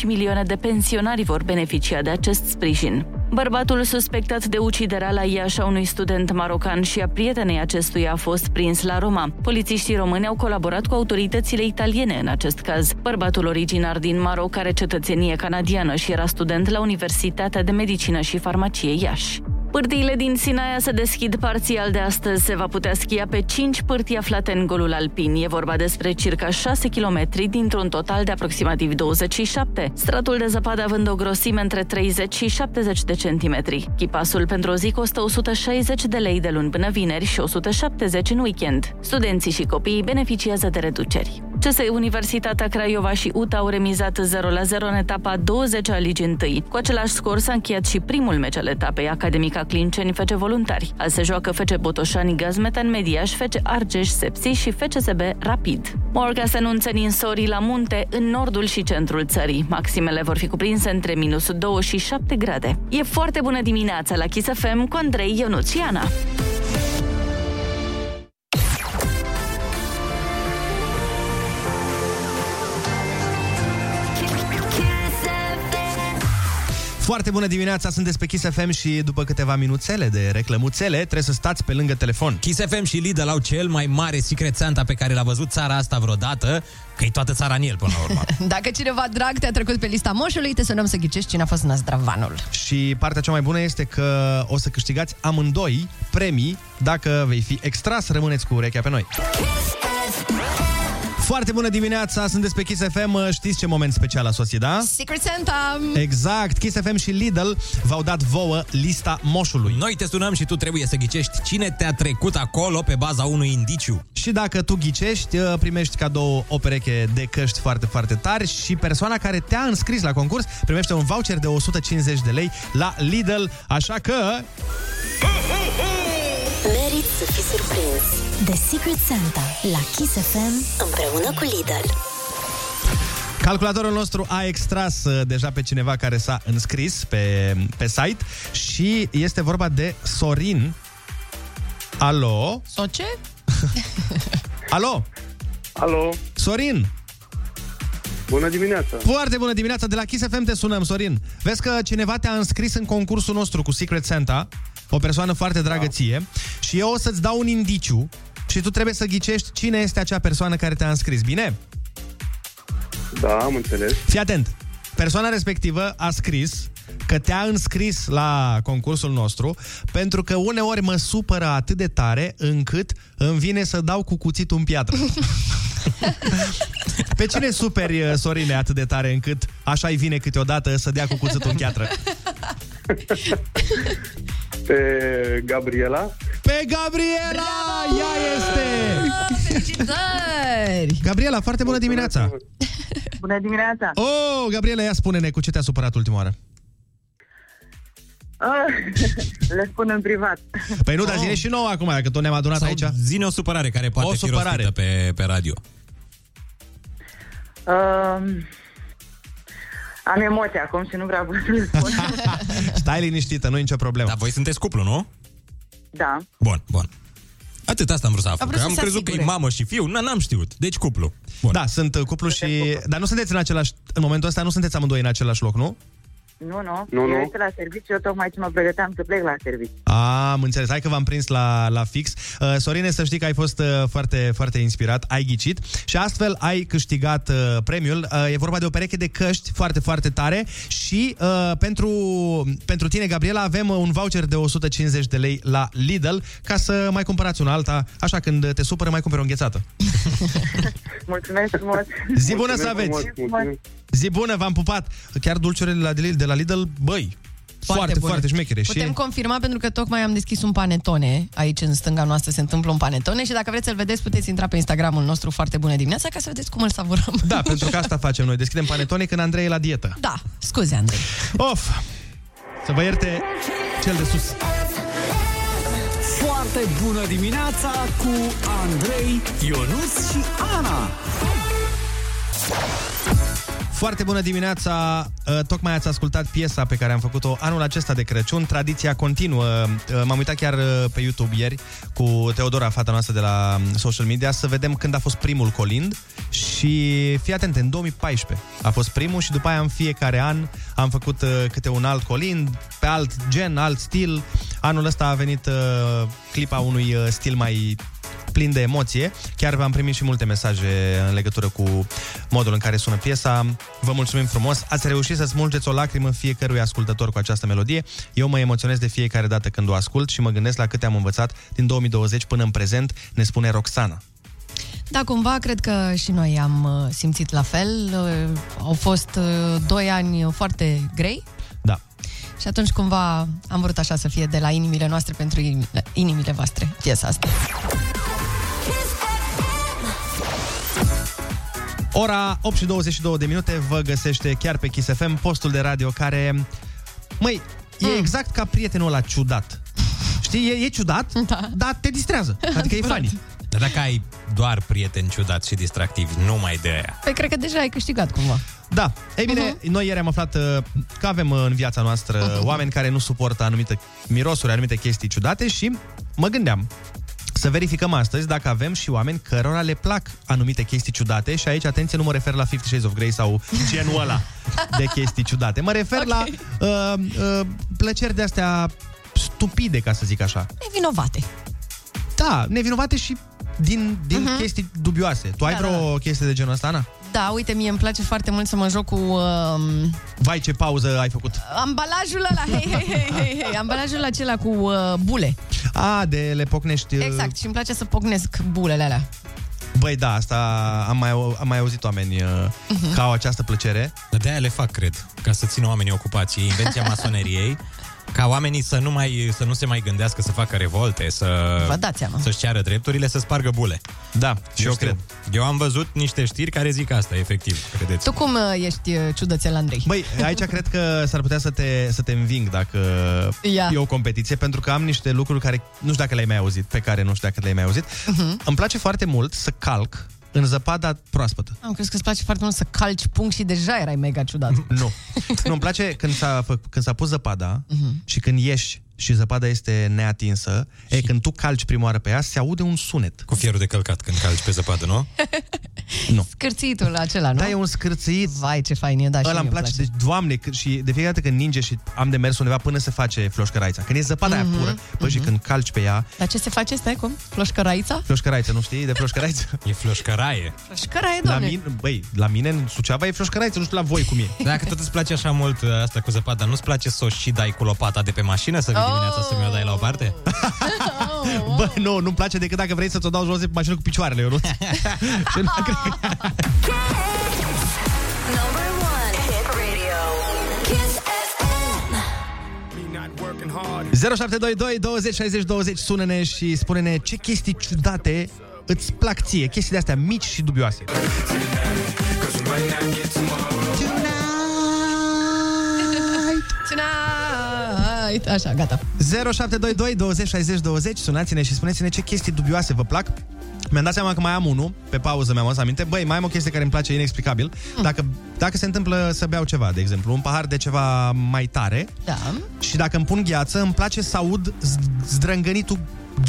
milioane de pensionari vor beneficia de acest sprijin. Bărbatul suspectat de uciderea la Iași a unui student marocan și a prietenei acestuia a fost prins la Roma. Polițiștii români au colaborat cu autoritățile italiene în acest caz. Bărbatul originar din Maroc are cetățenie canadiană și era student la Universitatea de Medicină și Farmacie Iași. Pârtiile din Sinaia se deschid parțial de astăzi. Se va putea schia pe 5 pârtii aflate în golul alpin. E vorba despre circa 6 km dintr-un total de aproximativ 27. Stratul de zăpadă având o grosime între 30 și 70 de centimetri. Chipasul pentru o zi costă 160 de lei de luni până vineri și 170 în weekend. Studenții și copiii beneficiază de reduceri. CS Universitatea Craiova și UTA au remizat 0 la 0 în etapa 20 a ligii întâi. Cu același scor s-a încheiat și primul meci al etapei Academica Clinceni FC Voluntari. Azi se joacă FC Botoșani Gazmetan Mediaș, FC Argeș Sepsi și FCSB Rapid. Morga se anunță ninsori la munte în nordul și centrul țării. Maximele vor fi cuprinse între minus 2 și 7 grade. E foarte bună dimineața la Kiss FM cu Andrei Ionuțiana. Foarte bună dimineața, sunteți pe Kiss FM și după câteva minuțele de reclămuțele trebuie să stați pe lângă telefon. Kiss FM și Lidl au cel mai mare Secret Santa pe care l-a văzut țara asta vreodată, că e toată țara în el până la urmă. (laughs) Dacă cineva drag te-a trecut pe lista moșului, te sunăm să ghicești cine a fost năzdravanul. Și partea cea mai bună este că o să câștigați amândoi premii dacă vei fi extras, rămâneți cu urechea pe noi. Foarte bună dimineața, sunteți pe Kiss FM, știți ce moment special a sosit, da? Secret Santa! Exact, Kiss FM și Lidl v-au dat vouă lista moșului. Noi te sunăm și tu trebuie să ghicești cine te-a trecut acolo pe baza unui indiciu. Și dacă tu ghicești, primești cadou o pereche de căști foarte, foarte tari și persoana care te-a înscris la concurs primește un voucher de 150 de lei la Lidl, așa că... Merit să fii surprins de Secret Santa la Kiss FM împreună cu Lidl. Calculatorul nostru a extras uh, deja pe cineva care s-a înscris pe, pe site și este vorba de Sorin. Alo? So ce? (laughs) Alo? Alo? Sorin? Bună dimineața! Foarte bună dimineața! De la Kiss FM te sunăm, Sorin. Vezi că cineva te-a înscris în concursul nostru cu Secret Santa, o persoană foarte dragă da. ție, și eu o să-ți dau un indiciu și tu trebuie să ghicești cine este acea persoană care te-a înscris. Bine? Da, am înțeles. Fii atent. Persoana respectivă a scris că te-a înscris la concursul nostru pentru că uneori mă supără atât de tare încât îmi vine să dau cu cuțitul în piatră. (laughs) Pe cine superi, uh, Sorine, atât de tare încât așa-i vine câteodată să dea cu cuțitul în piatră? (laughs) Pe Gabriela. Pe Gabriela! Ea este! Felicitări! Gabriela, foarte bună dimineața! Bună dimineața! Oh, Gabriela, ia spune-ne cu ce te-a supărat ultima oară. Ah, (laughs) Le spun în privat. Păi nu, dar zine și nouă acum, dacă tot ne-am adunat Sau aici. Zine o supărare care poate O fi supărare. rostită pe, pe radio. Uh, am emoții acum și nu vreau să le spun. (laughs) Stai liniștită, nu e nicio problemă. Dar voi sunteți cuplu, nu? da. Bun, bun. Atât asta am vrut să aflu. vrut Că să am se crezut că e asigure. mamă și fiu. Na, n-am știut. Deci cuplu. Bun. Da, sunt uh, cuplu și... Dar nu sunteți în același... În momentul ăsta nu sunteți amândoi în același loc, nu? Nu, nu. Nu, Eu nu. este la serviciu, eu tocmai ce mă pregăteam să plec la serviciu. Am înțeles. Hai că v-am prins la, la fix. Uh, Sorine, să știi că ai fost uh, foarte, foarte inspirat, ai ghicit și astfel ai câștigat uh, premiul. Uh, e vorba de o pereche de căști foarte, foarte tare și uh, pentru, pentru tine, Gabriela, avem uh, un voucher de 150 de lei la Lidl ca să mai cumpărați una alta, așa când te supără mai cumperi o înghețată. (laughs) Mulțumesc frumos! Zi bună să Mulțumesc aveți! frumos, mulțumim. Zi bună, v-am pupat! Chiar dulciurile de la Lidl, de la Lidl băi, foarte, bune. foarte șmechere. Putem și... confirma pentru că tocmai am deschis un panetone. Aici în stânga noastră se întâmplă un panetone și dacă vreți să-l vedeți, puteți intra pe Instagramul nostru foarte bună dimineața ca să vedeți cum îl savurăm. Da, pentru că asta facem noi. Deschidem panetone când Andrei e la dietă. Da, scuze, Andrei. Of! Să vă ierte cel de sus. Foarte bună dimineața cu Andrei, Ionus și Ana. Foarte bună dimineața! Uh, Tocmai ați ascultat piesa pe care am făcut-o anul acesta de Crăciun. Tradiția continuă. Uh, M-am uitat chiar uh, pe YouTube ieri cu Teodora, fata noastră de la um, social media, să vedem când a fost primul colind și fii atent, în 2014 a fost primul și după aia în fiecare an am făcut uh, câte un alt colind, pe alt gen, alt stil. Anul ăsta a venit uh, clipa unui uh, stil mai plin de emoție. Chiar am primit și multe mesaje în legătură cu modul în care sună piesa. Vă mulțumim frumos. Ați reușit să smulgeți o lacrimă fiecărui ascultător cu această melodie. Eu mă emoționez de fiecare dată când o ascult și mă gândesc la câte am învățat din 2020 până în prezent, ne spune Roxana. Da, cumva cred că și noi am uh, simțit la fel. Uh, Au fost uh, doi ani foarte grei. Da. Și atunci cumva am vrut așa să fie de la inimile noastre pentru inimile, inimile voastre, piesa asta. Ora 8 și 22 de minute vă găsește chiar pe Kiss FM postul de radio care, măi, e exact ca prietenul ăla ciudat. Știi, e, e ciudat, da. dar te distrează. (laughs) Adică e funny. Dar dacă ai doar prieteni ciudați și distractivi, nu mai de aia. Păi cred că deja ai câștigat cumva. Da. Ei bine, uh-huh. noi ieri am aflat uh, că avem uh, în viața noastră uh-huh. oameni care nu suportă anumite mirosuri, anumite chestii ciudate și mă gândeam să verificăm astăzi dacă avem și oameni cărora le plac anumite chestii ciudate și aici, atenție, nu mă refer la Fifty Shades of Grey sau (laughs) genul ăla de chestii ciudate. Mă refer okay. la uh, uh, plăceri de astea stupide, ca să zic așa. Nevinovate. Da, nevinovate și din, din uh-huh. chestii dubioase. Tu ai Da, vreo chestie de genul ăsta, Ana? Da, uite, mie îmi place foarte mult să mă joc cu uh, Vai, ce pauză ai făcut! ambalajul ăla, (laughs) hei, hei, hei, hei, hei, ambalajul acela cu uh, bule. A, de le pocnești... uh, Exact, și îmi place să pocnesc bulele alea. Băi, da, asta am mai, am mai auzit oameni uh, Mhm. ca au această plăcere. Dar de-aia le fac, cred, ca să țină oamenii ocupați. E invenția (laughs) masoneriei, ca oamenii să nu, mai, să nu se mai gândească să facă revolte, să, Vă dați seama. să-și ceară drepturile, să spargă bule. Da, și eu cred. Eu am văzut niște știri care zic asta, efectiv, credeți. Tu cum uh, ești uh, ciudățel, Andrei? Băi, aici (laughs) cred că s-ar putea să te, să te înving dacă Ia. e o competiție, pentru că am niște lucruri care nu știu dacă le-ai mai auzit, pe care nu știu dacă le-ai mai auzit. Uh-huh. Îmi place foarte mult să calc în zăpada proaspătă. Am crezut că îți place foarte mult să calci punct și deja erai mega ciudat. Nu. nu, îmi place când s-a, fă, când s-a pus zăpada Mhm. și când ieși și zăpada este neatinsă, e, când tu calci prima oară pe ea, se aude un sunet. Cu fierul de călcat când calci pe zăpadă, nu? (laughs) nu. Scârțitul acela, nu? Da, e un scârțit. Vai, ce fain e, da, și Ăla mie îmi place. Deci, doamne, cât- și de fiecare dată când ninge și am de mers undeva până se face floșcăraița. Când e zăpada Mhm, aia pură, bă, și când calci pe ea, Dar ce se face, stai cum? Floșcăraița? floșcăraiță, nu știi? De floșcăraiță? (laughs) E floșcăraie. Floșcăraie, La doamne. mine, băi, la mine în Suceava e floșcăraiță, nu știu la voi cum e. Dacă tot îți place așa mult uh, asta cu zăpada, nu-ți place să o și dai cu lopata de pe mașină, să vii dimineața să mi-o dai la o parte? (laughs) Bă, nu, nu-mi place decât dacă vrei să ți-o dau jos de pe mașină cu picioarele, eu nu. (laughs) Și nu cred că- Number one hit radio. Kiss FM. 0722 20 60 20 Sună-ne și spune-ne ce chestii ciudate îți plac ție, chestii de astea mici și dubioase. Tonight. Așa, gata. 0722 20 60 20 Sunați-ne și spuneți-ne ce chestii dubioase vă plac mi-am dat seama că mai am unul, pe pauză mi-am adus aminte. Băi, mai am o chestie care îmi place inexplicabil. Dacă, dacă se întâmplă să beau ceva, de exemplu, un pahar de ceva mai tare Da. și dacă îmi pun gheață, îmi place să aud z- zdrângănitul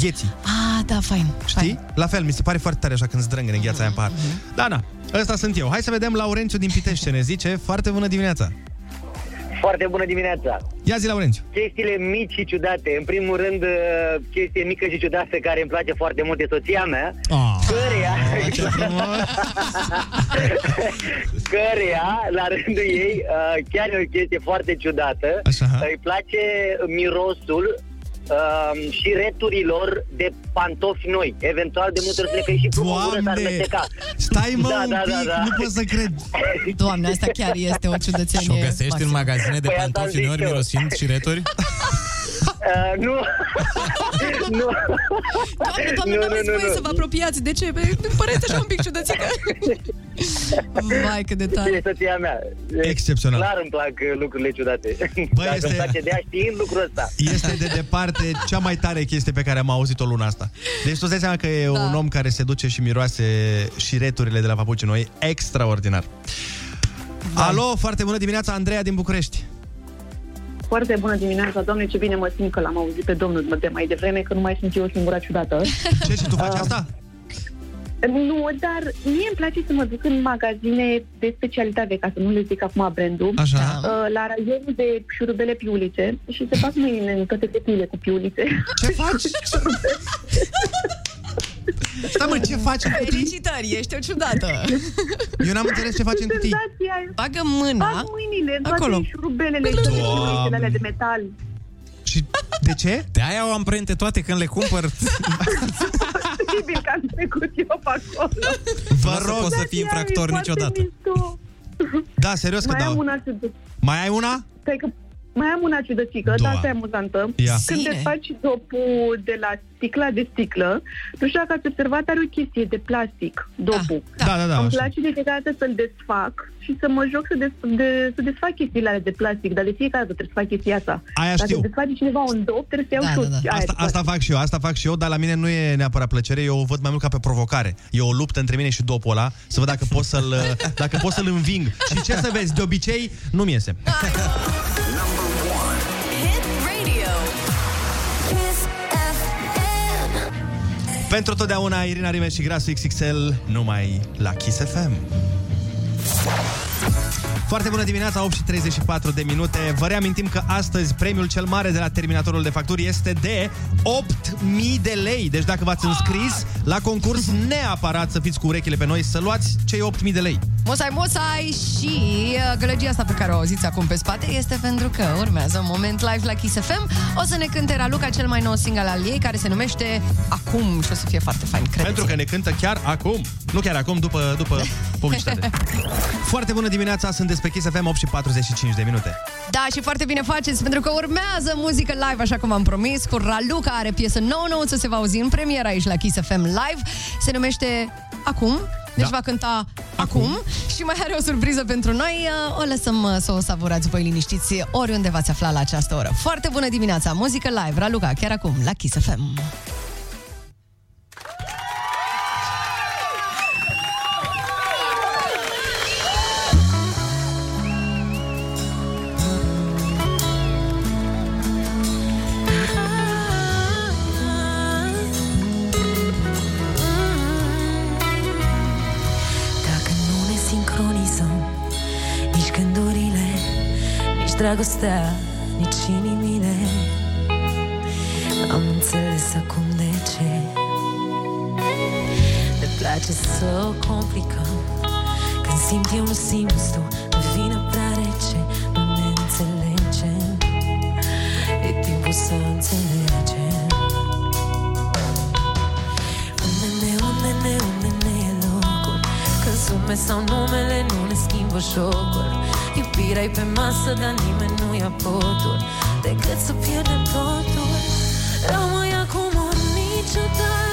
gheții. Ah, da, fain. Știi? La fel, mi se pare foarte tare așa când zdrângăne gheața aia în pahar. Da, na, ăsta sunt eu. Hai să vedem Laurențiu din Pitești ce ne zice. Foarte bună dimineața. Foarte bună dimineața! Ia zi, Laurențiu. Chestiile mici și ciudate. În primul rând, uh, chestie mică și ciudată care îmi place foarte mult e soția mea, Ah, căreia, (laughs) căreia, la rândul ei, uh, chiar e o chestie foarte ciudată, Așa. îi place mirosul uh, și returilor de pantofi noi. Eventual, de multe ori spune că e și frumos bună s-ar Doamne! mesteca. Stai mă Da, un da, pic, da, da. nu pot să cred. Doamne, asta chiar este o ciudățenie. Și o găsești în maximă. magazine de Păi asta pantofi zic uneori eu. mirosind și returi? (laughs) Uh, nu. (laughs) nu. Doamne, doamne, Nu, nu, nu, aveți nu, voie nu. să vă apropiați. De ce? Păi, Îmi păreți așa un pic ciudățică. (laughs) Vai, cât de tare. E soția mea. Excepțional. Clar îmi plac uh, lucrurile ciudate. Băi, Dacă este- îmi place de ea știind lucrul ăsta. Este de departe cea mai tare chestie pe care am auzit-o luna asta. Deci tu îți dai seama că e da. un om care se duce și miroase și returile de la papucii noi. Extraordinar. Alo, foarte bună dimineața, Andreea din București. Foarte bună dimineața, doamne, ce bine mă simt că l-am auzit pe domnul de mai devreme, că nu mai sunt eu singura ciudată. (laughs) Ce, și tu faci asta? Nu, dar mie îmi place să mă duc în magazine de specialitate, ca să nu le zic acum brandul, Așa. uh, la raionul de șurubele piulițe și se fac mâine în toate fetiile cu piulițe. Ce faci? (laughs) (laughs) Stai mă, ce faci în cutii? Felicitări, ești o ciudată. Eu n-am înțeles ce faci în cutii. Bagă mâna Bag mâinile în acolo. toate șurubelele și toate Doamne. șurubelele alea de metal. Și de ce? De aia au amprente toate când le cumpăr. Posibil că am trecut eu pe acolo. Vă Nu o să rog. poți să fii infractor Foarte niciodată. mișto. Da, serios că Mai dau. am una ciudățică. Mai ai una? Stai că mai am una ciudățică, Doamne. dar asta e amuzantă. Ia. Când Zine. desfaci dopul de la sticla de sticlă, nu știu dacă ați observat, are o chestie de plastic, dopul. Da, da, da. Îmi așa. place de fiecare dată să-l desfac și să mă joc să, des, de, să desfac chestiile alea de plastic, dar de fiecare dată trebuie să fac chestia asta. Aia Dacă știu. desface cineva un dop, trebuie să iau Da, și eu da, da. aia Asta, de asta plastic. fac și eu, asta fac și eu, dar la mine nu e neapărat plăcere, eu o văd mai mult ca pe provocare. E o luptă între mine și dopul ăla, să văd dacă pot să-l, (laughs) dacă pot să-l înving. Și ce să vezi, de obicei nu-mi iese. Pentru totdeauna, Irina Rimes și Grasul XXL, numai la Kiss FM. Foarte bună dimineața, 8 și 34 de minute. Vă reamintim că astăzi premiul cel mare de la terminatorul de facturi este de 8.000 de lei. Deci dacă v-ați înscris la concurs, neapărat să fiți cu urechile pe noi, să luați cei 8.000 de lei. Mosai, mosai și uh, gălăgia asta pe care o auziți acum pe spate este pentru că urmează un moment live la Kiss FM. O să ne cânte Raluca cel mai nou single al ei, care se numește Acum și o să fie foarte fain, credeți Pentru că ne cântă chiar acum. Nu chiar acum, după, după publicitate. (laughs) Foarte bună dimineața, sunteți pe Kiss FM 8 și 45 de minute. Da, și foarte bine faceți, pentru că urmează muzică live, așa cum am promis, cu Raluca are piesă nouă nouță, se va auzi în premieră aici la Kiss FM Live. Se numește Acum, deci Da. va cânta acum. și mai are o surpriză pentru noi. O lăsăm uh, să o savurați voi liniștiți oriunde v-ați afla la această oră. Foarte bună dimineața, muzică live, Raluca, chiar acum, la Kiss FM. Dragostea Nici inimile Am înțeles acum de ce. Ne place să o complicăm. Când simt eu nu simți tu Îmi vine prea rece. Nu ne înțelegem. E timpul să înțelegem. Unde ne, unde ne, unde ne e locul? Când sume sau numele nu ne schimbă jocul Iubirea e pe masă, dar nimeni nu ia potul Decât să pierdem totul. Rămâi acum ori niciodată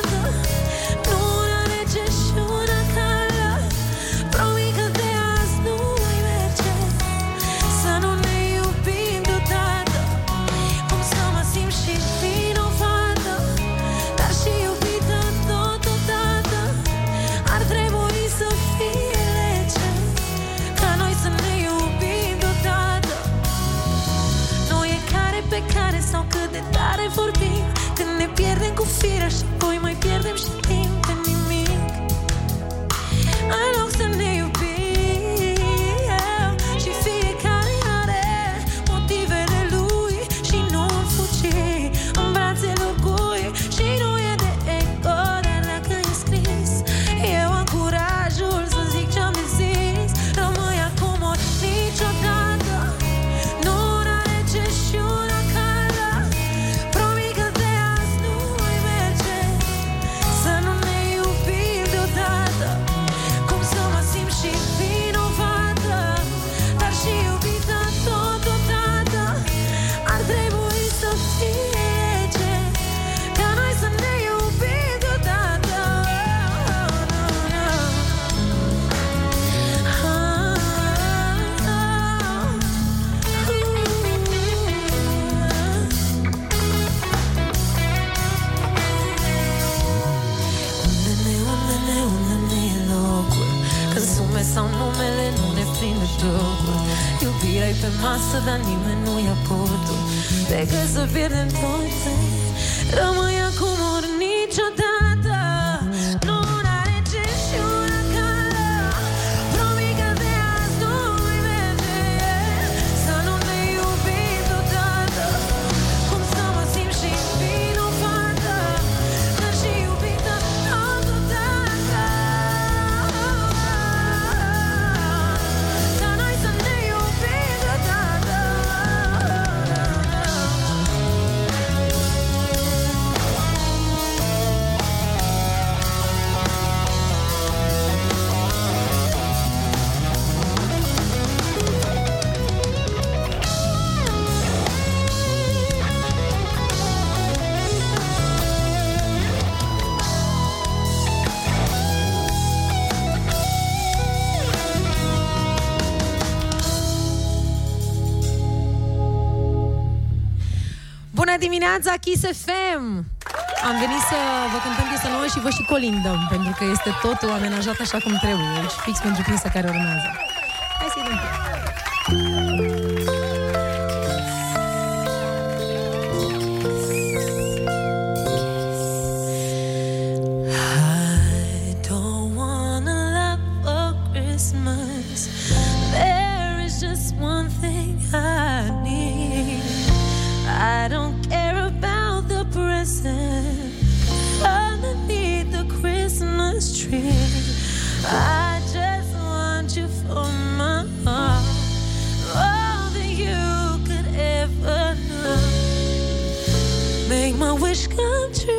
dimineața, Kiss FM! Am venit să vă cântăm piesa nouă și vă și colindăm, pentru că este totul amenajat așa cum trebuie, deci fix pentru piesa care urmează. My wish come true.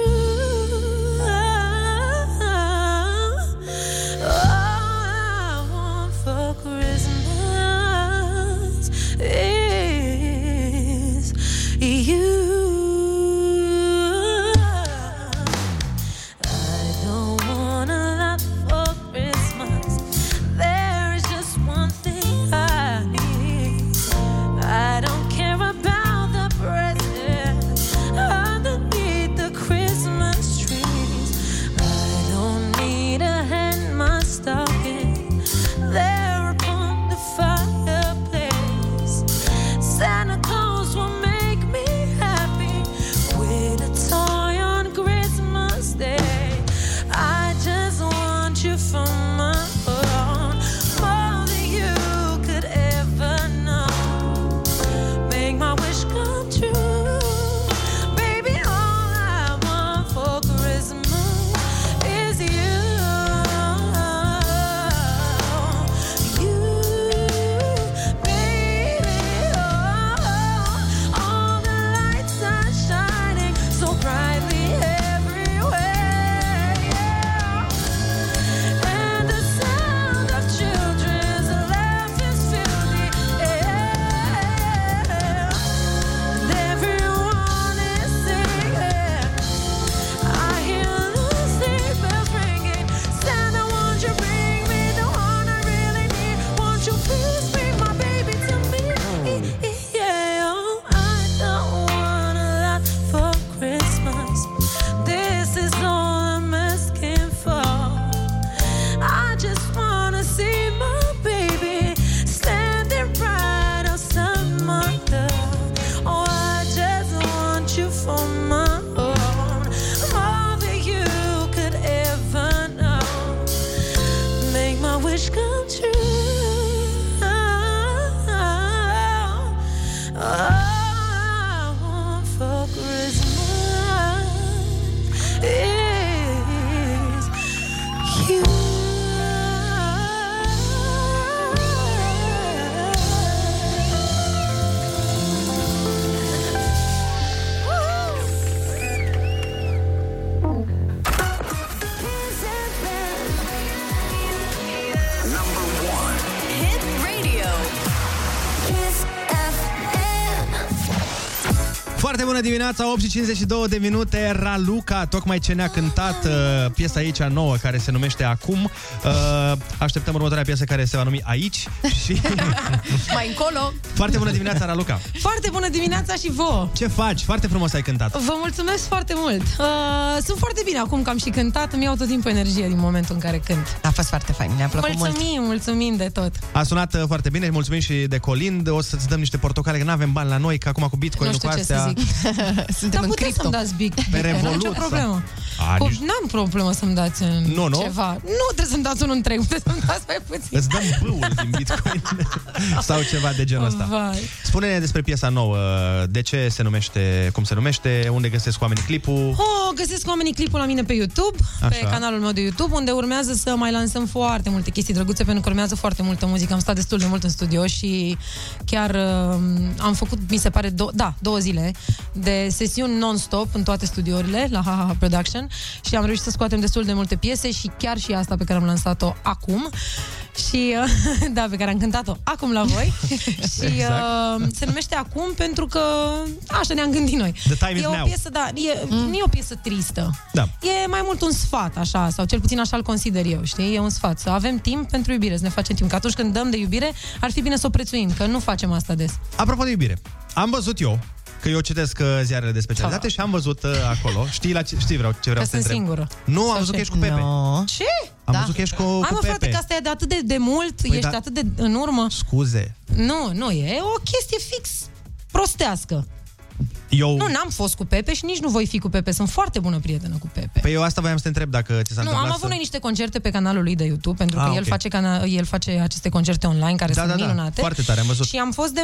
Foarte bună dimineața, 8 și 52 de minute. Raluca, tocmai ce ne-a cântat uh, piesa aici nouă, care se numește Acum. Uh, așteptăm următoarea piesă care se va numi Aici. Și (laughs) Mai încolo. foarte bună dimineața, Raluca. Foarte bună dimineața și vouă! Ce faci? Foarte frumos ai cântat. Vă mulțumesc foarte mult! Uh, sunt foarte bine acum că am și cântat, îmi iau tot timpul energie din momentul în care cânt. A fost foarte fain, ne-a plăcut mult. Mulțumim, mulțumim de tot! A sunat uh, foarte bine, mulțumim și de Colind. O să-ți dăm niște portocale, că nu avem bani la noi, că acum cu Bitcoin nu cu știu ce astea... să (laughs) zic. Suntem Dar în puteți cripto. să-mi dați big. Pe Revolut Nu nicio sau- problemă. A, Cu- nici- N-am problemă să-mi dați în Nu, nu? ceva. Nu trebuie să-mi dați unul întreg, (laughs) puteți să-mi dați mai puțin. Îți dăm bâul din Bitcoin (laughs) sau ceva de genul ăsta. Vai. Spune-ne despre piesa nouă, de ce se numește, cum se numește, unde găsesc oamenii clipul. Oh, găsesc oamenii clipul la mine pe YouTube, Așa. pe canalul meu de YouTube, unde urmează să mai lansăm foarte multe chestii drăguțe, pentru că urmează foarte multă muzică. Am stat destul de mult în studio și chiar uh, am făcut, mi se pare, do- da, două zile de sesiuni non-stop în toate studiourile la HaHa Production și am reușit să scoatem destul de multe piese și chiar și asta pe care am lansat-o acum și uh, (laughs) da, pe care am cântat-o acum la voi (laughs) și Exact. uh, se numește Acum pentru că așa ne-am gândit noi. The time e is o now. piesă, da, e, mm. nu e o piesă tristă. Da. E mai mult un sfat, așa, sau cel puțin așa îl consider eu, știi? E un sfat. Să avem timp pentru iubire, să ne facem timp. Că atunci când dăm de iubire, ar fi bine să o prețuim, că nu facem asta des. Apropo de iubire, am văzut eu că eu citesc uh, ziarele de specialitate și am văzut uh, acolo. Știi, la ce, știi vreau, ce vreau Că să te sunt întreb? singură. Nu, am Sau văzut ce? că ești cu Pepe. No. Ce? Am Da. văzut că ești cu, Hai cu mă, frate, Pepe. că asta e de atât de, de mult, Păi ești da. atât de în urmă. Scuze. Nu, nu, e o chestie fix prostească. Eu, Nu, n-am fost cu Pepe și nici nu voi fi cu Pepe. Sunt foarte bună prietenă cu Pepe. Păi eu asta voiam să te întreb dacă ți s-a Nu, am întâmplat avut noi să... niște concerte pe canalul lui de YouTube, pentru că Ah, el, ok. face cana- el face aceste concerte online care Da, sunt da, da, minunate. foarte tare, am văzut. Și am fost de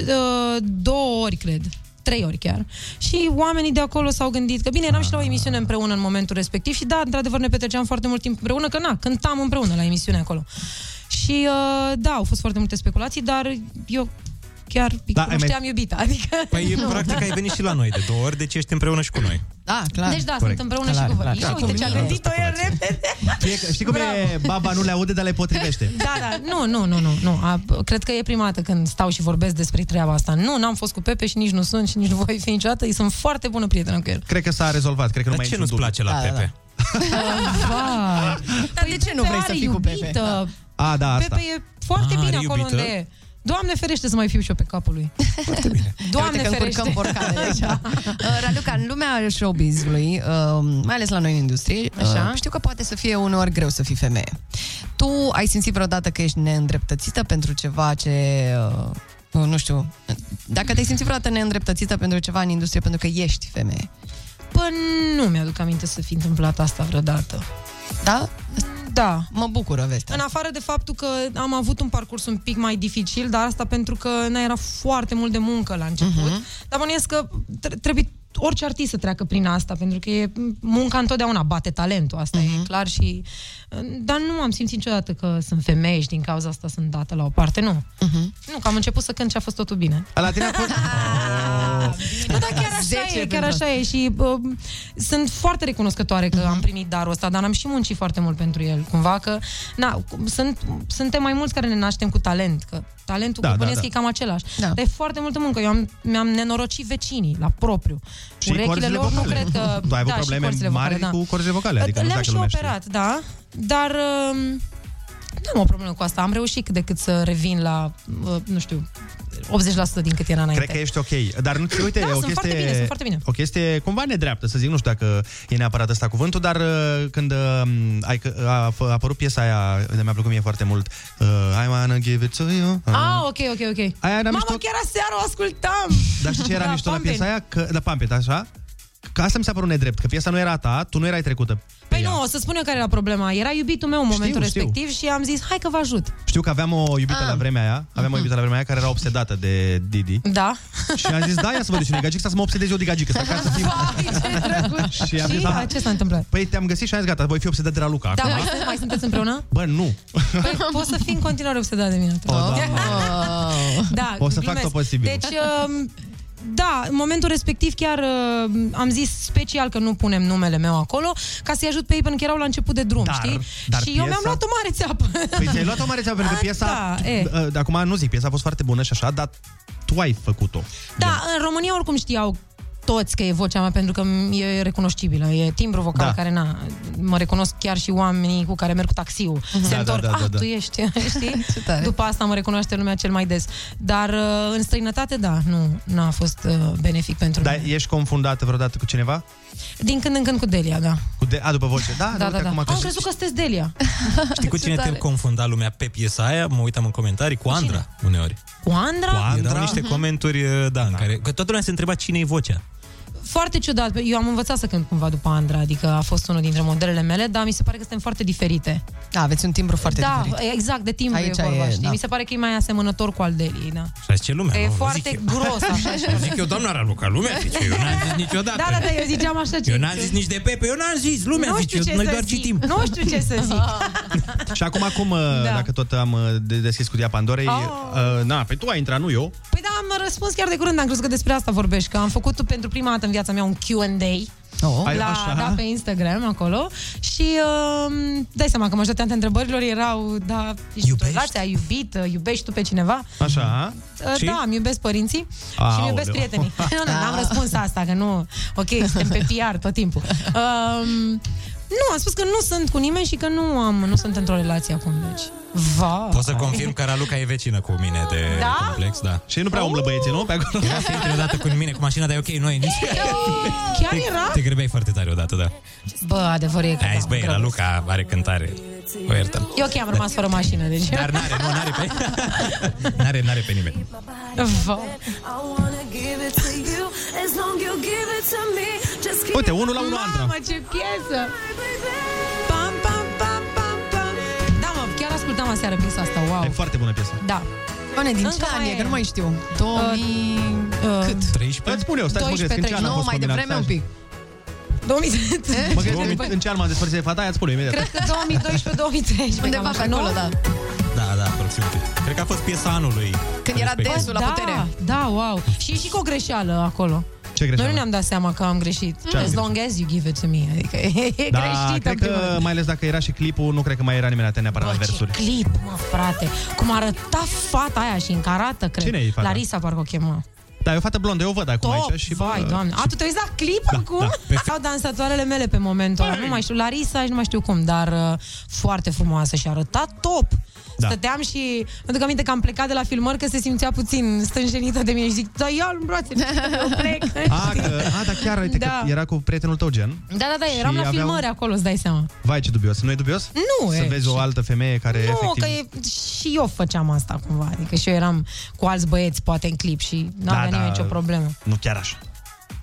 uh, două ori, cred. Trei ori chiar. Și oamenii de acolo s-au gândit că bine, eram și la o emisiune împreună în momentul respectiv și da, într-adevăr ne petreceam foarte mult timp împreună, că na, cântam împreună la emisiune acolo. Și uh, da, au fost foarte multe speculații, dar eu chiar Da, da, ai mai- știam iubita, adică... Păi, (laughs) nu. practic, ai venit și la noi de două ori, deci ești împreună și cu noi. Da, clar. Deci da, Corect. sunt împreună Clar, și cu voi. clar. Ia Și uite cu ce a mine. gândit-o el repede. Fie, că- știi cum e? Baba nu le aude, dar le potrivește. Da, da, nu, nu, nu, nu, nu. A, cred că e prima dată când stau și vorbesc despre treaba asta. Nu, n-am fost cu Pepe și nici nu sunt și nici nu voi fi niciodată. Îi sunt foarte bună prietenă cu el. Cred că s-a rezolvat. Cred că nu Dar mai ce e nu-ți niciun place la Da, da, (laughs) Pepe? Vai. Dar de ce nu vrei să fii cu Pepe? iubită. A, da, asta. Pepe e foarte Ah, bine are acolo iubită? unde e. Doamne ferește să mai fiu și eu pe capul lui. Foarte bine. (laughs) Doamne Uite că ferește. încurcăm borcanele aici. (laughs) Uh, Raluca, în lumea showbiz-ului, uh, mai ales la noi în industrie, uh, Așa. știu că poate să fie uneori greu să fii femeie. Tu ai simțit vreodată că ești neîndreptățită pentru ceva ce... Uh, nu știu, dacă te-ai simțit vreodată neîndreptățită pentru ceva în industrie pentru că ești femeie. Păi nu mi-aduc aminte să fi întâmplat asta vreodată. Da? Da. Mă bucură vestea. În afară de faptul că am avut un parcurs un pic mai dificil, dar asta pentru că na, era foarte mult de muncă la început. Uh-huh. Dar bănuiesc că tre- trebuie orice artist să treacă prin asta, pentru că e munca întotdeauna bate talentul, asta uh-huh. e clar și... Dar nu am simțit niciodată că sunt femei și din cauza asta sunt dată la o parte, nu. Uh-huh. Nu, că am început să cânt și a fost totul bine. La tine a fost... (laughs) Nu, dar chiar așa 10 e, chiar pentru așa e și uh, sunt foarte recunoscătoare că am primit darul ăsta, dar am și muncit foarte mult pentru el, cumva că, na, cum- sunt, suntem mai mulți care ne naștem cu talent, că talentul Da, da, da, da, da. e cam același. Da. Dar e foarte multă muncă. Eu am, mi-am nenorocit vecinii la propriu. Și Urechile corzile lor nu vocale. cred că... Tu ai avut da, și probleme corzile mari vocale, da. cu corzile vocale, adică nu Le-am știu și dacă lumea știe. operat, da, dar... um, Nu am o problemă cu asta. Am reușit cât de cât să revin la, uh, nu știu, 80% din cât era înainte. Cred că ești ok. Dar nu uite, Da, e o sunt chestie, foarte bine, sunt foarte bine. O chestie cumva nedreaptă, să zic, nu știu dacă e neapărat ăsta cuvântul, dar uh, când uh, ai, că- a, a apărut piesa aia, de mi-a plăcut mie foarte mult, uh, I wanna give it to you. Uh, Ah, ok, ok, ok. Aia era Mama, mișto. chiar aseară o ascultam. Dar știi ce era Da, mișto la Pampeni. piesa aia? Că, da, Pampet, așa? Că asta mi s-a părut nedrept, că piesa nu era a ta, tu nu erai trecută. Păi nu, o să spun eu care era problema. Era iubitul meu în momentul Știu, știu. respectiv și am zis, hai că vă ajut. Știu că aveam o iubită Ah. la vremea aia, aveam o iubită la vremea aia care era obsedată de Didi. Da. Și am zis, da, ia să văd de cine e gagic, să mă obsedez eu de gagică, să ca să fim... Și am Și zis, aha. ce s-a întâmplat? Păi te-am găsit și am zis, gata, voi fi obsedat de la Luca Da, acum. mai, sunt- mai sunteți împreună? Bă, nu. Păi poți să fii în continuare obsedat de mine. O, Doamne. da, (laughs) O să fac glumesc. tot posibil. Deci, um, da, în momentul respectiv chiar uh, am zis special că nu punem numele meu acolo, ca să-i ajut pe ei pentru că erau la început de drum, Dar- știi? dar și eu mi-am piesa- luat o mare țeapă. Păi ți-ai luat o mare țeapă, pentru că (laughs) A, piesa... da, e. uh, de acum nu zic, piesa a fost foarte bună și așa, dar tu ai făcut-o. Da, în România oricum știau toți că e vocea mea pentru că e recunoscibilă, e timbru vocal Da. care na, mă recunosc chiar și oamenii cu care merg cu taxiul. Se Da, întorc, da, da, ah, da, da. tu ești, (laughs) (laughs) știi? Ce tare. După asta mă recunoaște lumea cel mai des. Dar uh, în străinătate, da, nu, nu a fost uh, benefic pentru Dar mine. ești confundată vreodată cu cineva? Din când în când cu Delia, da. Cu de... A, după voce. Da, (laughs) Da, uite da, da. acum Am că- crezut că sunteți Delia. Știi cu cine te confunda lumea pe piesa aia? Mă uitam în comentarii cu Andra, uneori. Cu Andra? Cu Andra? Erau Mhm. niște comentarii, da, în care... Că toată lumea se întreba cine e vocea. Foarte ciudat. Eu am învățat să cânt cumva după Andra, adică a fost unul dintre modelele mele, dar mi se pare că suntem foarte diferite. Da, aveți un timbru foarte da, diferit. exact, de timp Aici e vorba, e, știi? da. Mi se pare că e mai asemănător cu al Deliei, da. Și ce lumea, Că e nu? foarte Zic eu. gros, așa. și- Zic eu, doamna Raluca, lumea zice, eu n-am zis niciodată. Da, da, da, eu ziceam așa ce... Eu n-am zis nici de Pepe, eu n-am zis, lumea nu zice, știu ce noi să doar zic. citim. Nu știu ce să zic. (laughs) Și acum, acum da. Da. dacă tot am uh, de- deschis cutia Pandorei, Oh. uh, na, pe tu ai intrat, nu eu. Păi da, am răspuns chiar de curând, am crezut că despre asta vorbești, că am făcut pentru prima dată în viața mea un Q&A. Oh. Ai- la, așa? da, pe Instagram, acolo Și uh, dai seama că majoritatea întrebărilor erau Da, ești într-o relație, ai iubit, uh, iubești tu pe cineva? Așa. Uh, Și? Da, îmi iubesc părinții și Aoleu. îmi iubesc prietenii. (laughs) nu, nu, n-am răspuns asta, că nu... Ok, suntem pe PR tot timpul. (laughs) Um, Nu, am spus că nu sunt cu nimeni și că nu am, nu sunt într-o relație acum, deci. Va. Pot să confirm că Raluca e vecină cu mine de Da? complex, da. Și nu prea umblă băieții, nu? Pe acolo. Era să intri odată cu mine cu mașina, dar e ok, noi nici... Chiar era? Te grăbeai foarte tare odată, da. Bă, adevărul e că Ai zis, băi, Raluca are cântare. O iertăm. Eu ok, am rămas fără mașină, deci... Dar n-are, nu, n-are pe... (laughs) N-are, n-are pe nimeni. Va. Uite, unul la unul, Andra. Mamă, ce piesă! Pam, pam, pam, pam, pam. Da, mă, chiar ascultam aseară piesa asta, wow. E foarte bună piesă. Da. Bine, din Încă ce an mai e? e. Că nu mai știu. 2000... Uh, Cât? 13? Îți spun eu, stai să mă gândesc. În ce an a Nu, fost mai combinat? devreme un pic. 2010. Mă gândesc în ce an m-am despărțit de fata aia, îți spun eu imediat. Cred că 2012-2013. Undeva pe acolo, da. Da, da, aproximativ. Cred că a fost piesa anului. Când era respectiv. desul la da, putere. Da, wow. Și și cu o greșeală acolo. Ce Noi greșeală? nu ne-am dat seama că am greșit. Ce am As long as you give it to me. Adică e Da, greșit cred în primul că, rând. mai ales dacă era și clipul, nu cred că mai era nimeni atent neapărat la Bă, ce versuri. clip, mă, frate. Cum arăta fata aia și încarată, cred. Cine e fata? Larisa, parcă o chema. Da, e o fată blondă, eu o văd acum Top, aici și bă, vai, doamne. A, tu te uiți la clip Da, acum? da, pe Sau dansatoarele mele pe momentul ăla. Nu mai știu, Larisa și nu mai știu cum, dar uh, foarte frumoasă și arăta top. Da. Stăteam și mă duc aminte că am plecat de la filmări că se simțea puțin stânjenită de mine și zic, da, ia-l în brațe, eu plec. (laughs) A, că, a, dar chiar, uite, Da. că era cu prietenul tău, gen. Da, da, da, eram Și la aveau- filmări acolo, îți dai seama. Vai, ce dubios. Nu e dubios? Nu, Să e, vezi o altă femeie care Nu, efectiv... că e, și eu făceam asta cumva, adică și eu eram cu alți băieți, poate în clip și nu Da, avea da. nimeni nicio problemă. Nu chiar așa.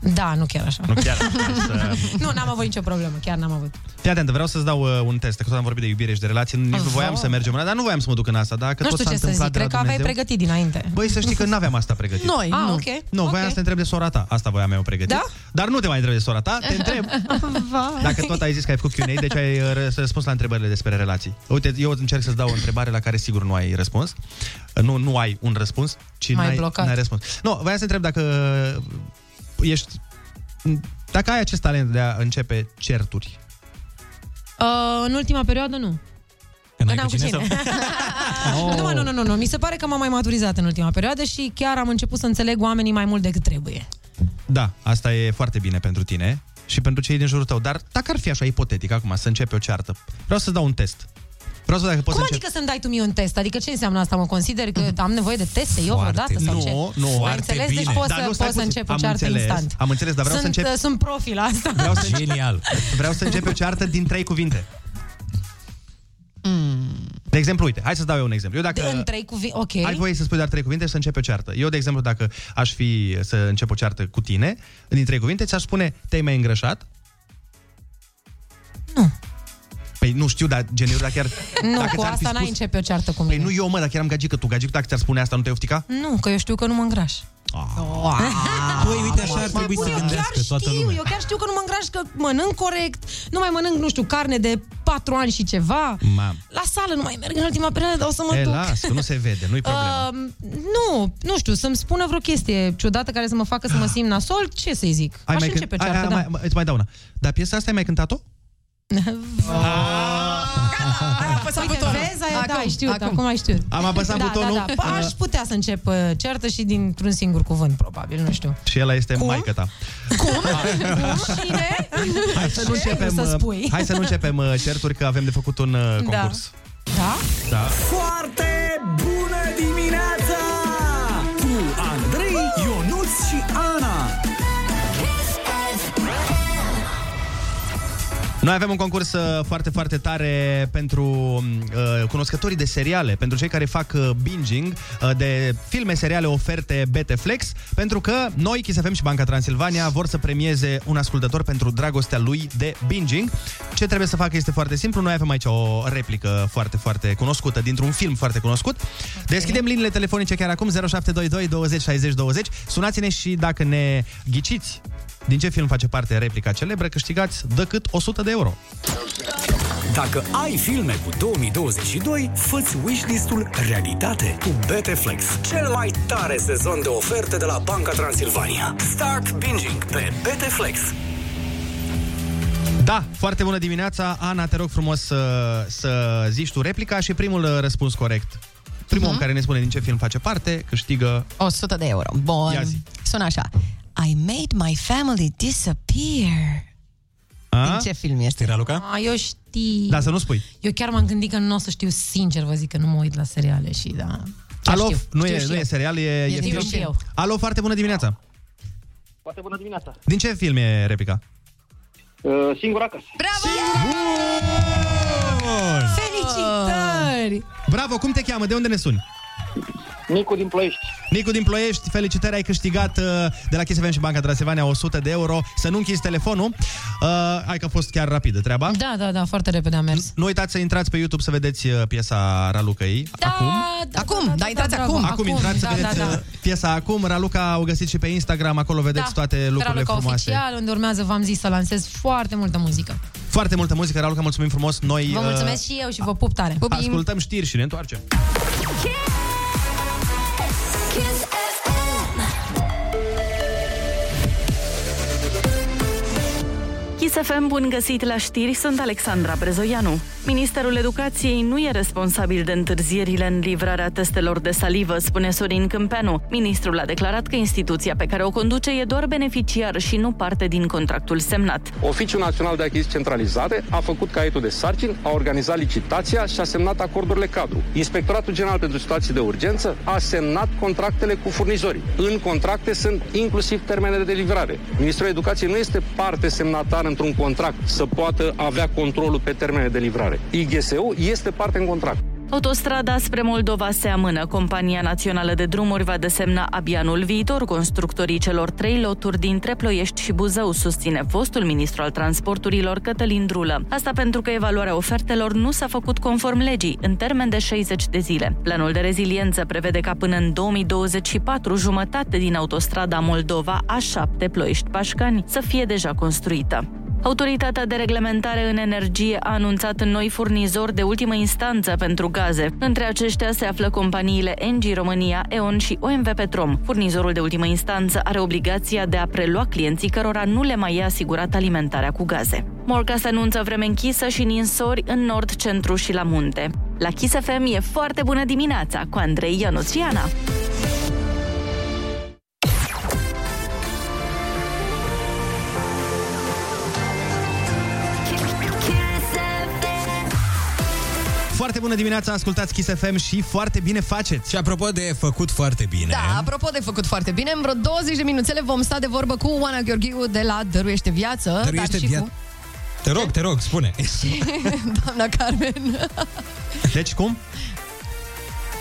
Da, nu chiar așa. Nu chiar așa. (laughs) să... nu, n-am avut nicio problemă, chiar n-am avut. Fii atent, vreau să-ți dau uh, un test, că tot am vorbit de iubire și de relații, nici nu Va. voiam să mergem, în- dar nu voiam să mă duc în asta, dacă nu tot știu s-a ce să întâmplat zic, de la cred că aveai Dumnezeu. pregătit dinainte. Băi, să știi că (laughs) n-aveam asta pregătit. Noi, Ah, nu. ok. Nu, voiam să te întreb de sora ta. Asta voiam eu pregătit. Da? Dar nu te mai întreb de sora ta, te întreb (laughs) Vai. dacă tot ai zis că ai făcut Q&A, deci ai uh, ră- răspuns la întrebările despre relații. Uite, eu încerc să-ți dau o întrebare la care sigur nu ai răspuns. Nu, nu ai un răspuns, ci M-ai n-ai, blocat. n-ai răspuns. Nu, voiam să întreb dacă ești... Dacă ai acest talent de a începe certuri. Uh, în ultima perioadă, nu. Că n-ai N-am cu cine să... (laughs) Nu, mă, nu, nu, nu, nu. Mi se pare că m-am mai maturizat în ultima perioadă și chiar am început să înțeleg oamenii mai mult decât trebuie. Da, asta e foarte bine pentru tine și pentru cei din jurul tău. Dar dacă ar fi așa ipotetic acum să începe o ceartă, vreau să dau un test. Vreau să văd dacă poți Cum să adică să-mi dai tu mie un test? Adică ce înseamnă asta? Mă consider că (laughs) am nevoie de teste eu Foarte vreodată? Sau Nu, ce? nu, Ai foarte înțeles? bine. Deci pot Dar să, nu, stai pot să puțin. încep o Am ceartă înțeles, instant. am înțeles, dar vreau sunt, să încep- uh, Sunt profi la asta. Vreau să, Genial. vreau să încep o ceartă din trei cuvinte. De exemplu, uite, hai să dau eu un exemplu. Eu dacă... De, în trei cuvinte, ok. Ai voie să spui doar trei cuvinte și să începe o ceartă. Eu, de exemplu, dacă aș fi să încep o ceartă cu tine, din trei cuvinte, ți-aș spune, te-ai mai îngrășat? Nu. Păi nu știu, dar genul, dacă chiar... Nu, dacă cu ți-ar fi asta n-ai spus- începe o ceartă cu Păi mine. nu eu, mă, dacă eram gagică, tu gagică, dacă ți-ar spune asta, nu te-ai oftica? Nu, că eu știu că nu mă îngraș. (laughs) Păi, uite, așa ar trebui să Bun, eu chiar gândească toată știu, lumea. eu chiar știu că nu mă îngraș, că mănânc corect, nu mai mănânc, nu știu, carne de 4 ani și ceva. Mam. La sală nu mai merg în ultima perioadă, dar o să mă E, duc. las, că nu se vede, nu-i problemă. (laughs) Uh, nu, nu știu, să-mi spună vreo chestie ciudată care să mă facă să mă simt nasol, ce să-i zic? Ai Aș mai începe cânt- ceartă, ai- da. ai- mai- Îți mai dau una. Dar piesa asta ai mai cântat-o? Uite, vezi, aia, da, Acum, ai știut, acum, acum. ai știut. Am apăsat da, butonul. Da, da. Aș putea să încep uh, ceartă și dintr-un singur cuvânt, probabil, nu știu. Și ăla este Cum? maică ta. Cum? (laughs) Cine? Hai să nu Ce? începem, Să uh, spui. hai să nu începem uh, certuri, că avem de făcut un uh, Da. concurs. Da? Da. Foarte bună Noi avem un concurs uh, foarte, foarte tare pentru uh, cunoscătorii de seriale, pentru cei care fac uh, binging uh, de filme, seriale, oferte BT Flex, pentru că noi, Kiss FM și Banca Transilvania, vor să premieze un ascultător pentru dragostea lui de binging. Ce trebuie să facă este foarte simplu. Noi avem aici o replică foarte, foarte cunoscută dintr-un film foarte cunoscut. Deschidem liniile telefonice chiar acum 0722 20 60 20. Sunați-ne și dacă ne ghiciți din ce film face parte replica celebră, câștigați de cât 100 de euro. Dacă ai filme cu 2022, fă-ți wishlist-ul realitate cu BT-Flex, cel mai tare sezon de oferte de la Banca Transilvania. Start binging pe BT-Flex. Da, foarte bună dimineața. Ana, te rog frumos să, să zici tu replica și primul uh, răspuns corect. Primul om care ne spune din ce film face parte, câștigă... 100 de euro. Bun. Ia zi. Sună așa. I made my family disappear. A? Din ce film este? Știi, Raluca? A, eu știu. Da, să nu spui. Eu chiar m-am gândit că nu o să știu sincer, vă zic că nu mă uit la seriale și da. Chiar Alo, știu, nu, știu e, și nu eu. e serial, e, e, din film. și eu. Alo, foarte bună dimineața. Foarte bună dimineața. Din ce film e replica? Uh, singur acasă. Felicitări! Bravo, cum te cheamă? De unde ne suni? Nicu din Ploiești. Nicu din Ploiești, felicitări, ai câștigat uh, de la Kiss FM și Banca Transilvania 100 de euro. Să nu închizi telefonul. Uh, hai că a fost chiar rapidă treaba. Da, da, da, foarte repede am mers. Nu uitați să intrați pe YouTube să vedeți uh, piesa Ralucăi. Da, acum. da, Acum, da, da, intrați bravo. acum. Acum intrați să da, vedeți da, da. uh, piesa acum. Raluca o găsiți și pe Instagram, acolo vedeți toate lucrurile Raluca frumoase. oficial, unde urmează, v-am zis, să lansez foarte multă muzică. Foarte multă muzică, Raluca, mulțumim frumos. Noi Vă uh, mulțumesc și eu și vă pup tare. Pupim. ascultăm știri și ne întoarcem. Kiss Kiss FM, bun găsit la știri, sunt Alexandra Brezoianu. Ministerul Educației nu e responsabil de întârzierile în livrarea testelor de salivă, spune Sorin Câmpeanu. Ministrul a declarat că instituția pe care o conduce e doar beneficiar și nu parte din contractul semnat. Oficiul Național de Achiziții Centralizate a făcut caietul de sarcini, a organizat licitația și a semnat acordurile cadru. Inspectoratul General pentru Situații de Urgență a semnat contractele cu furnizorii. În contracte sunt inclusiv termenele de livrare. Ministrul Educației nu este parte semnatară într-un contract să poată avea controlul pe termene de livrare. IGSU este parte în contract. Autostrada spre Moldova se amână. Compania Națională de Drumuri va desemna abia anul viitor constructorii celor trei loturi dintre Ploiești și Buzău, susține fostul ministru al transporturilor Cătălin Drulă. Asta pentru că evaluarea ofertelor nu s-a făcut conform legii, în termen de 60 de zile. Planul de reziliență prevede ca până în 2024 jumătate din autostrada Moldova A7 Ploiești-Pașcani să fie deja construită. Autoritatea de reglementare în energie a anunțat noi furnizori de ultimă instanță pentru gaze. Între aceștia se află companiile Engie România, E.ON și OMV Petrom. Furnizorul de ultimă instanță are obligația de a prelua clienții cărora nu le mai e asigurat alimentarea cu gaze. Morca se anunță vreme închisă și ninsori în nord, centru și la munte. La Kiss FM e foarte bună dimineața cu Andrei Ionuțiana. Bună dimineața, ascultați Kiss FM și foarte bine faceți. Și apropo de făcut foarte bine, Da, apropo de făcut foarte bine, în vreo 20 de minuțele vom sta de vorbă cu Oana Gheorghiu de la Dăruiește Viață. Dăruiește dar și via- cu Te rog, te rog, spune. (laughs) doamna Carmen. Deci cum?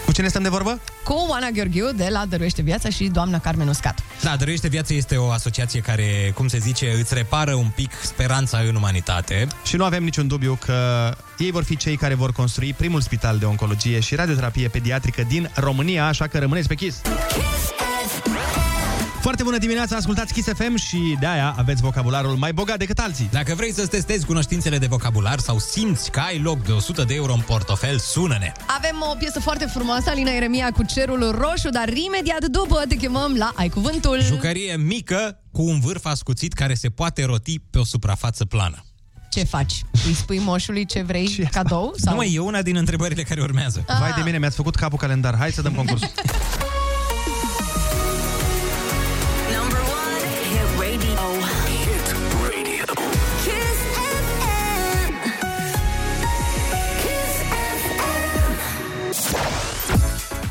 Cu cine stăm de vorbă? Cu Oana Gheorghiu de la Dăruiește Viața și doamna Carmen Uscat. Da, Dăruiește Viață este o asociație care, cum se zice, îți repară un pic speranța în umanitate. Și nu avem niciun dubiu că ei vor fi cei care vor construi primul spital de oncologie și radioterapie pediatrică din România, așa că rămâneți pe Kiss. Foarte bună dimineața, ascultați Kiss FM și de aia aveți vocabularul mai bogat decât alții. Dacă vrei să-ți testezi cunoștințele de vocabular sau simți că ai loc de 100 de euro în portofel, sună-ne! Avem o piesă foarte frumoasă, Alina Eremia cu cerul roșu, dar imediat după te chemăm la Ai Cuvântul. Jucărie mică cu un vârf ascuțit care se poate roti pe o suprafață plană. Ce faci? Îi spui moșului ce vrei ce cadou? Sau? Nu, mă, e una din întrebările care urmează. Ah. Vai de mine, mi-ați făcut capul calendar. Hai să dăm concursul. (laughs)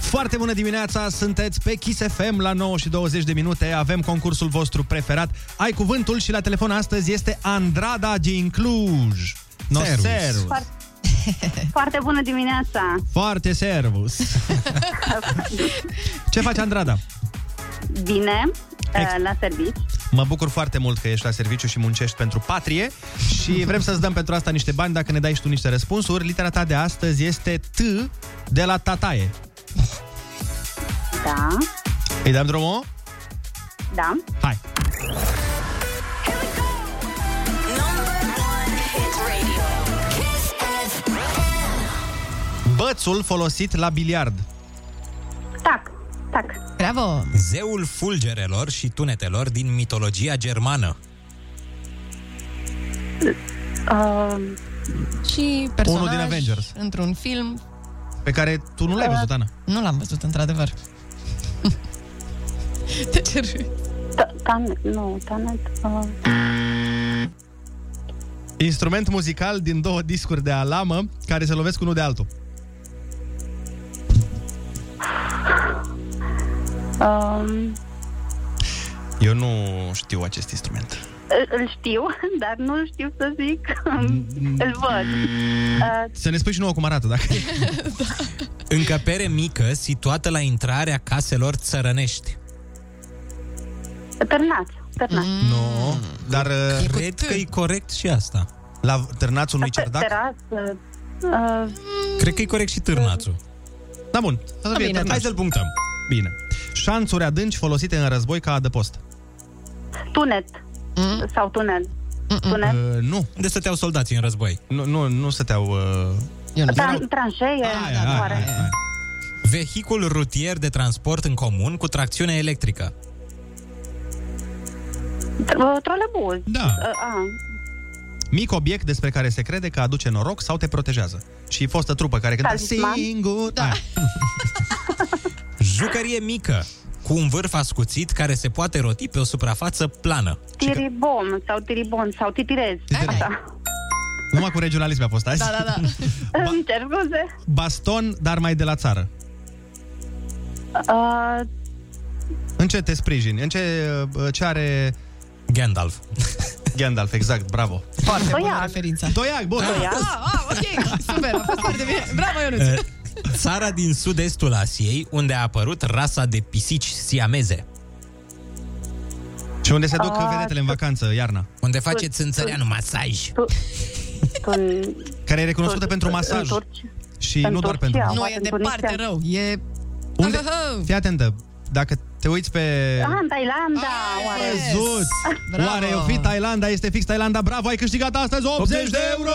Foarte bună dimineața, sunteți pe Kiss FM la 9 și 20 de minute. Avem concursul vostru preferat. Ai cuvântul și la telefon astăzi este Andrada din Cluj. No, Servus. servus. Foarte, (laughs) foarte bună dimineața! Foarte servus. (laughs) Ce faci, Andrada? Bine, uh, la serviciu. Mă bucur foarte mult că ești la serviciu și muncești pentru patrie și vrem să-ți dăm pentru asta niște bani dacă ne dai și tu niște răspunsuri. Litera ta de astăzi este T de la tataie. Da, Îi dăm drumul? da. Hai! Hit radio. Kiss FM. Bățul folosit la biliard. Tac, tac. Bravo! Zeul fulgerelor și tunetelor din mitologia germană. Uh, Și personaj Unul din Avengers. într-un film. Pe care tu nu l-ai văzut, Ana. Nu l-am văzut, într-adevăr. De ce râzi? ta- tanet, nu, tanet. Uh, Instrument muzical din două discuri de alamă care se lovesc unul de altul. Um, Eu nu știu acest instrument. Îl îl știu, (laughs) dar nu știu să zic. (laughs) îl văd. Uh, Să ne spui și nouă cum arată, dacă... (laughs) Încăpere mică situată la intrarea caselor țărănești. târnați. Târnați. Nu, dar... uh, Cred că e corect și asta. La târnațul unui cerdac? Terasă. Uh, Cred că e corect și târnațul. Da, bun. Da, bine, hai să-l punctăm. Bine. Șanțuri adânci folosite în război ca adăpost. tunet. Sau tunel. Tunet. Uh, nu. Unde stăteau soldații în război? Nu, nu, nu stăteau... Uh... Tran- tranșee. oare? Vehicul rutier de transport în comun cu tracțiune electrică. Tr- Trolebuz. Da. Uh, a. Mic obiect despre care se crede că aduce noroc sau te protejează. Și fostă trupă care cânta Talisman? singur... Da. (laughs) Jucărie mică, cu un vârf ascuțit care se poate roti pe o suprafață plană. Tiribom sau tiribon sau titirez. Așa. Numai cu regionalism a fost azi. Da, da, da. (laughs) Îmi cer scuze. Baston, dar mai de la țară. Uh, În ce te sprijini? În ce, uh, ce are... Gandalf. Gandalf, exact, bravo. Foarte bună Doiac. referința. Doiac, bun. Ah, ah, ok, super, a fost foarte bine. Bravo, Ionuț. Eh, Țara din sud-estul Asiei, unde a apărut rasa de pisici siameze. Și unde se duc Ah, vedetele în vacanță, iarna. Unde faceți în țăreanu masaj. Tun... Care e recunoscută pentru masaj. Și nu doar pentru... Nu, e departe rău. E... Unde? Fii atentă, dacă te uiți pe... Ah, în Thailanda, oare? Văzut! Bravo. Oare o fi Thailanda? Este fix Thailanda. Bravo, ai câștigat astăzi 80 de euro!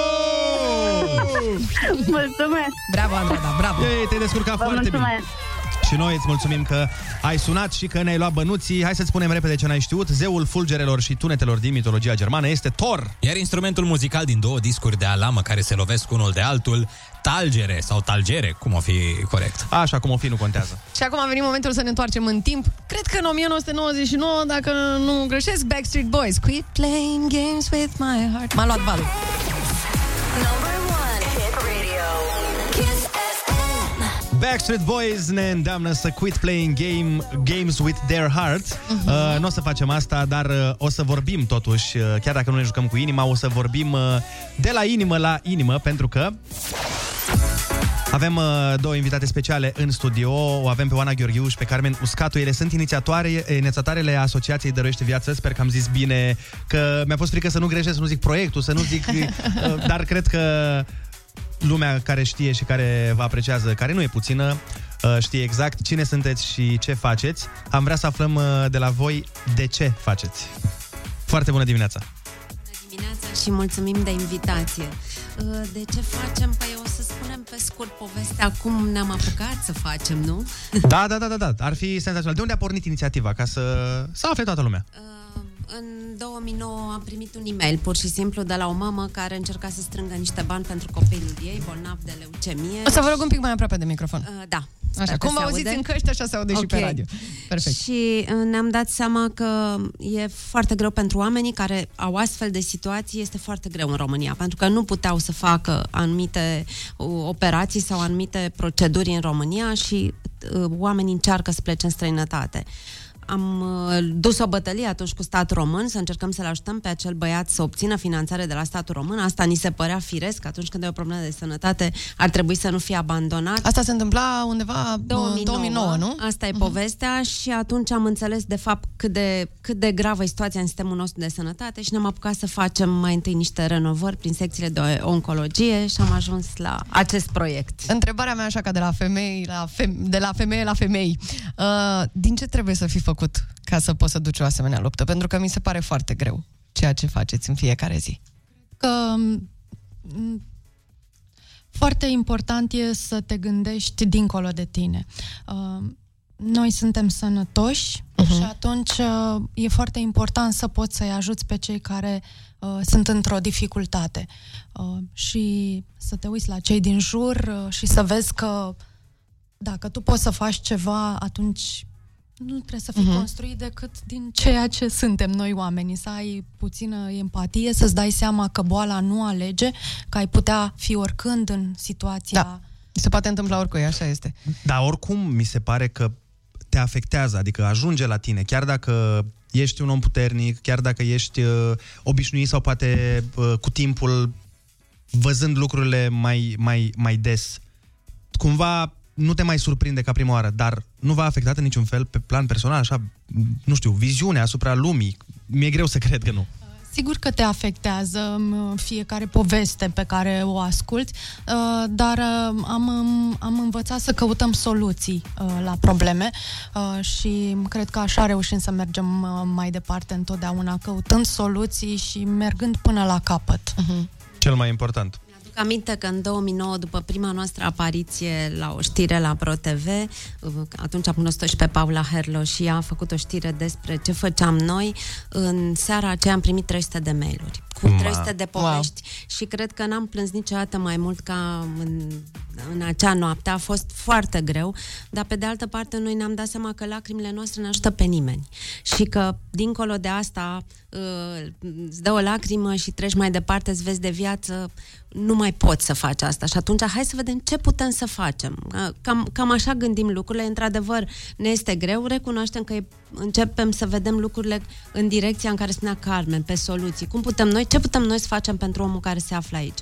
Mulțumesc! Bravo, Andreea, bravo! Ei, te-ai descurcat Vă foarte mulțumesc. bine. Și noi îți mulțumim că ai sunat și că ne-ai luat bănuții. Hai să-ți spunem repede ce n-ai știut. Zeul fulgerelor și tunetelor din mitologia germană este Thor. Iar instrumentul muzical din două discuri de alamă care se lovesc unul de altul, talgere sau talgere, cum o fi corect. Așa cum o fi, nu contează. Și acum a venit momentul să ne întoarcem în timp. Cred că în 1999, dacă nu greșesc, Backstreet Boys. Quit playing games with my heart. M-a luat valul. Number one Backstreet Boys ne îndeamnă să quit playing game, games with their hearts. Uh-huh. Uh, nu o să facem asta, dar uh, o să vorbim totuși, uh, chiar dacă nu ne jucăm cu inima, o să vorbim uh, de la inimă la inimă, pentru că avem uh, două invitate speciale în studio. O avem pe Oana Gheorghiuș și pe Carmen Uscatu. Ele sunt inițiatoare, inițiatorele Asociației Dăruiește Viață. Sper că am zis bine, că mi-a fost frică să nu greșesc, să nu zic proiectul, să nu zic... (laughs) uh, dar cred că lumea care știe și care vă apreciază, care nu e puțină, uh, știe exact cine sunteți și ce faceți. Am vrea să aflăm uh, de la voi de ce faceți. Foarte bună dimineața! dimineața și mulțumim de invitație. Uh, De ce facem? Păi o să spunem pe scurt povestea cum ne-am apucat să facem, nu? Da, da, da, da, da. Ar fi senzațional. De unde a pornit inițiativa? Ca să, să afle toată lumea. În 2009 am primit un e-mail pur și simplu de la o mamă care încerca să strângă niște bani pentru copilul ei, bolnav de leucemie. O să vă rog un pic mai aproape de microfon. Uh, Da. Așa, Sper că cum vă se auziți aude. în căști, așa se aude și pe Ok. radio. Perfect. Și uh, ne-am dat seama că e foarte greu pentru oamenii care au astfel de situații, este foarte greu în România, pentru că nu puteau să facă anumite uh, operații sau anumite proceduri în România și uh, oamenii încearcă să plece în străinătate. Am uh, dus o bătălie atunci cu statul român să încercăm să-l ajutăm pe acel băiat să obțină finanțare de la statul român. Asta ni se părea firesc, atunci când e o problemă de sănătate ar trebui să nu fie abandonat. Asta se întâmpla undeva în 2009, nu? Asta e uh-huh. povestea și atunci am înțeles de fapt cât de, cât de gravă e situația în sistemul nostru de sănătate și ne-am apucat să facem mai întâi niște renovări prin secțiile de oncologie și am ajuns la acest proiect. Întrebarea mea așa ca de la femei la fem- de la femeie la femei. Uh, din ce trebuie să fi făcut ca să poți să duci o asemenea luptă? Pentru că mi se pare foarte greu ceea ce faceți în fiecare zi. că m, foarte important e să te gândești dincolo de tine. Uh, Noi suntem sănătoși uh-huh. și atunci uh, e foarte important să poți să-i ajuți pe cei care uh, sunt într-o dificultate uh, și să te uiți la cei din jur uh, și să vezi că dacă tu poți să faci ceva, atunci nu trebuie să fii Mhm. uh-huh. construit decât din ceea ce suntem noi oamenii, să ai puțină empatie, să-ți dai seama că boala nu alege, că ai putea fi oricând în situația... Da. Se poate întâmpla oricui, așa este. Dar oricum mi se pare că te afectează, adică ajunge la tine, chiar dacă ești un om puternic, chiar dacă ești uh, obișnuit sau poate uh, cu timpul văzând lucrurile mai, mai, mai des, cumva nu te mai surprinde ca prima oară, dar nu v-a afectat în niciun fel pe plan personal, așa, nu știu, viziunea asupra lumii. Mi-e greu să cred că nu. Sigur că te afectează m, fiecare poveste pe care o asculți, uh, dar uh, am, um, am învățat să căutăm soluții uh, la probleme uh, și cred că așa reușim să mergem uh, mai departe întotdeauna, căutând soluții și mergând până la capăt. Mhm. Cel mai important. Aduc aminte că în 2009, după prima noastră apariție la o știre la ProTV, atunci am cunoscut și pe Paula Herlo și ea a făcut o știre despre ce făceam noi. În seara aceea am primit 300 de mail-uri cu Ma. 300 de povești și cred că n-am plâns niciodată mai mult ca în, în acea noapte. A fost foarte greu, dar pe de altă parte noi ne-am dat seama că lacrimile noastre nu ajută pe nimeni și că dincolo de asta uh, îți dă o lacrimă și treci mai departe, îți vezi de viață, nu mai poți să faci asta. Și atunci hai să vedem ce putem să facem. Uh, Cam, cam așa gândim lucrurile. Într-adevăr, ne este greu, recunoaștem că e- începem să vedem lucrurile în direcția în care spunea Carmen, pe soluții. Cum putem noi, ce putem noi să facem pentru omul care se află aici?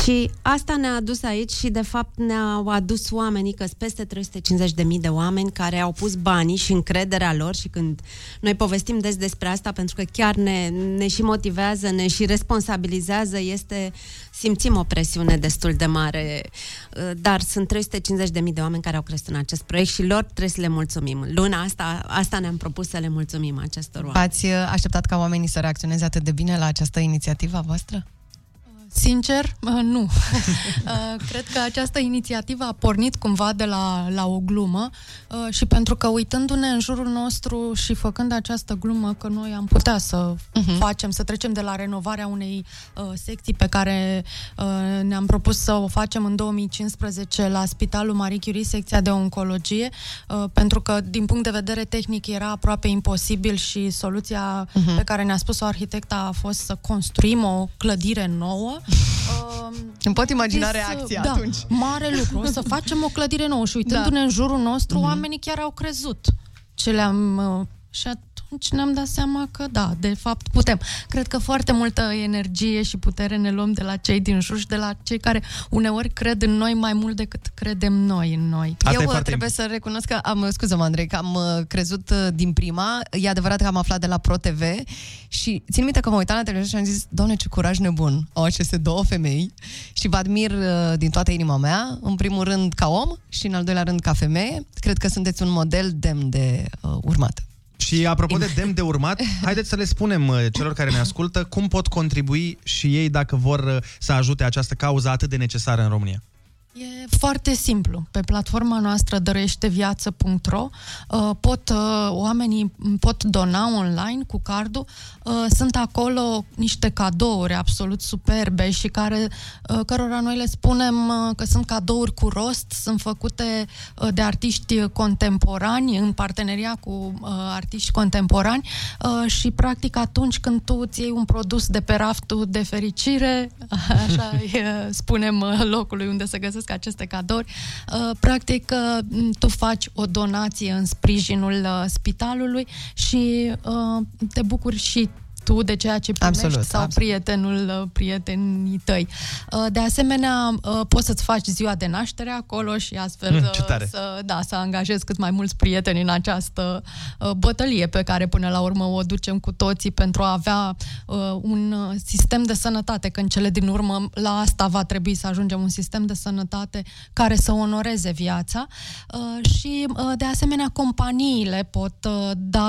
Și asta ne-a adus aici și, de fapt, ne-au adus oamenii, că sunt peste 350.000 de oameni care au pus banii și încrederea lor și când noi povestim des despre asta, pentru că chiar ne, ne și motivează, ne și responsabilizează, este, simțim o presiune destul de mare, uh, dar sunt 350.000 de oameni care au crezut în acest proiect și lor trebuie să le mulțumim. Luna asta, asta ne-am propus să le mulțumim acestor oameni. Ați uh, așteptat ca oamenii să reacționeze atât de bine la această inițiativă a voastră? Sincer, uh, nu. (laughs) Uh, Cred că această inițiativă a pornit cumva de la, la o glumă uh, și pentru că uitându-ne în jurul nostru și făcând această glumă că noi am putea să uh-huh. facem, să trecem de la renovarea unei uh, secții pe care uh, ne-am propus să o facem în 2015 la Spitalul Marie Curie, secția de oncologie, uh, pentru că din punct de vedere tehnic era aproape imposibil și soluția uh-huh. pe care ne-a spus-o arhitecta a fost să construim o clădire nouă Îmi pot imagina Zis, reacția da, atunci. Mare lucru, o să (laughs) facem o clădire nouă și uitându-ne Da. în jurul nostru, Mhm. oamenii chiar au crezut ce le-am... uh, Și atunci ne-am dat seama că da, de fapt putem. Cred că foarte multă energie și putere ne luăm de la cei din jur și de la cei care uneori cred în noi mai mult decât credem noi în noi. Eu uh, trebuie să recunosc că am, scuză-mă Andrei, că am uh, crezut uh, din prima, e adevărat că am aflat de la ProTV și țin minte că m-am uitat la televizor și am zis, doamne ce curaj nebun au aceste două femei și vă admir uh, din toată inima mea, în primul rând ca om și în al doilea rând ca femeie, cred că sunteți un model demn de uh, urmat. Și apropo de demn de urmat, (laughs) haideți să le spunem uh, celor care ne ascultă cum pot contribui și ei dacă vor uh, să ajute această cauză atât de necesară în România. E foarte simplu. Pe platforma noastră dăruieșteviață.ro uh, pot, uh, oamenii pot dona online cu cardul. Uh, Sunt acolo niște cadouri absolut superbe și care, uh, cărora noi le spunem uh, că sunt cadouri cu rost, sunt făcute uh, de artiști contemporani în parteneria cu uh, artiști contemporani uh, și practic atunci când tu îți iei un produs de pe raftul de fericire, (laughs) așa îi, (laughs) uh, spunem uh, locului unde se găsesc aceste cadouri, uh, practic uh, tu faci o donație în sprijinul uh, spitalului și uh, te bucuri și tu de ceea ce primești Absolut, sau absolut. prietenul, uh, prietenii tăi. Uh, De asemenea, uh, poți să-ți faci ziua de naștere acolo și astfel Mm, ce uh, tare. să, da, să angajezi cât mai mulți prieteni în această uh, bătălie pe care până la urmă o ducem cu toții pentru a avea uh, un uh, sistem de sănătate, că în cele din urmă la asta va trebui să ajungem un sistem de sănătate care să onoreze viața uh, și uh, de asemenea companiile pot uh, da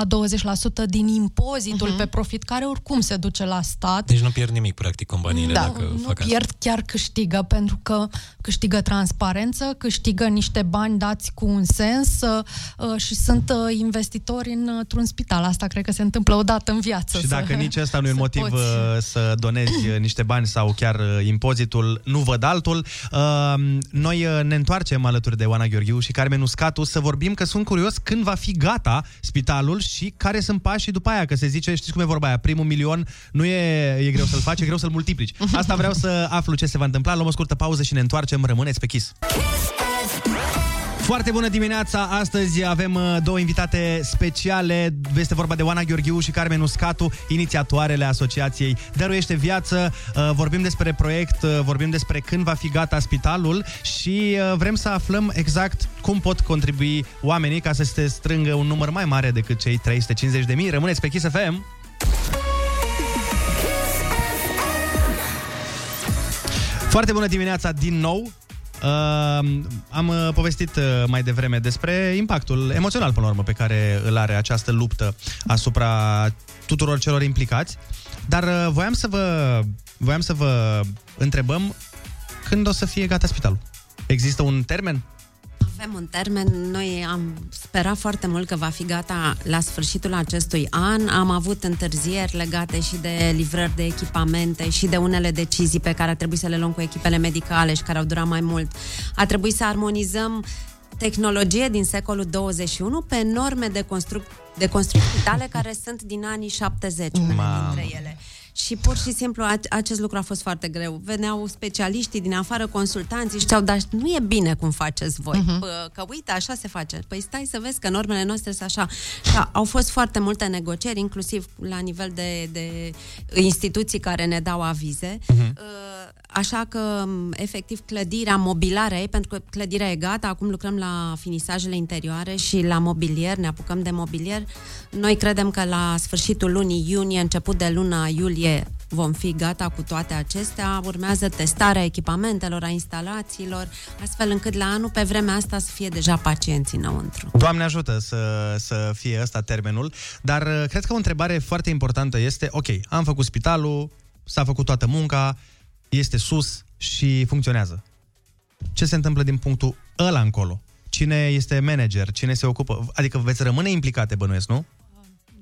20% din impozitul Mhm. pe profit care care oricum se duce la stat. Deci nu pierd nimic, practic, companiile da, dacă nu fac asta. pierd, chiar câștigă, pentru că câștigă transparență, câștigă niște bani dați cu un sens uh, uh, și sunt uh, investitori în, într-un spital. Asta cred că se întâmplă odată în viață. Și să- dacă nici ăsta nu e un să motiv poți. uh, să donezi uh, niște bani sau chiar uh, impozitul, nu văd altul. Uh, Noi uh, ne întoarcem alături de Oana Gheorghiu și Carmen Uscatu să vorbim că sunt curios când va fi gata spitalul și care sunt pașii după aia, că se zice, știți cum e vorba aia, primul milion nu e, e greu să-l faci, e greu să-l multiplici. (laughs) Asta vreau să aflu ce se va întâmpla, luăm o scurtă pauză și ne întoarcem, rămâneți pe Kiss. Foarte bună dimineața! Astăzi avem uh, două invitate speciale. Este vorba de Oana Gheorghiu și Carmen Uscatu, inițiatoarele Asociației Dăruiește Viață. Uh, Vorbim despre proiect, uh, vorbim despre când va fi gata spitalul și uh, vrem să aflăm exact cum pot contribui oamenii ca să se strângă un număr mai mare decât cei 350 de mii. Rămâneți pe Kiss FM! Foarte bună dimineața din nou! Uh, am uh, povestit uh, mai devreme despre impactul emoțional, până la urmă, pe care îl are această luptă asupra tuturor celor implicați. Dar uh, voiam să vă voiam să vă întrebăm când o să fie gata spitalul. Există un termen? Avem un termen, noi am sperat foarte mult că va fi gata la sfârșitul acestui an. Am avut întârzieri legate și de livrări de echipamente și de unele decizii pe care a trebuit să le luăm cu echipele medicale și care au durat mai mult. A trebuit să armonizăm tehnologie din secolul 21 pe norme de, construc- de construcții spitale care sunt din anii 70, unele Mamă. dintre ele. Și pur și simplu a- acest lucru a fost foarte greu. Veneau specialiștii din afară, consultanții și ziceau, dar nu e bine cum faceți voi. Mhm. Uh-huh. Că uite, așa se face. Păi stai să vezi că normele noastre sunt așa. Da, au fost foarte multe negocieri, inclusiv la nivel de, de instituții care ne dau avize. Uh, Așa că, m, efectiv, clădirea, mobilarea ei, pentru că clădirea e gata, acum lucrăm la finisajele interioare și la mobilier, ne apucăm de mobilier. Noi credem că la sfârșitul lunii iunie, început de luna iulie, vom fi gata cu toate acestea. Urmează testarea echipamentelor, a instalațiilor, astfel încât la anul, pe vremea asta, să fie deja pacienții înăuntru. Doamne ajută să, să fie ăsta termenul, dar uh, cred că o întrebare foarte importantă este, ok, am făcut spitalul, s-a făcut toată munca, este sus și funcționează. Ce se întâmplă din punctul ăla încolo? Cine este manager? Cine se ocupă? Adică veți rămâne implicate, bănuiesc, nu?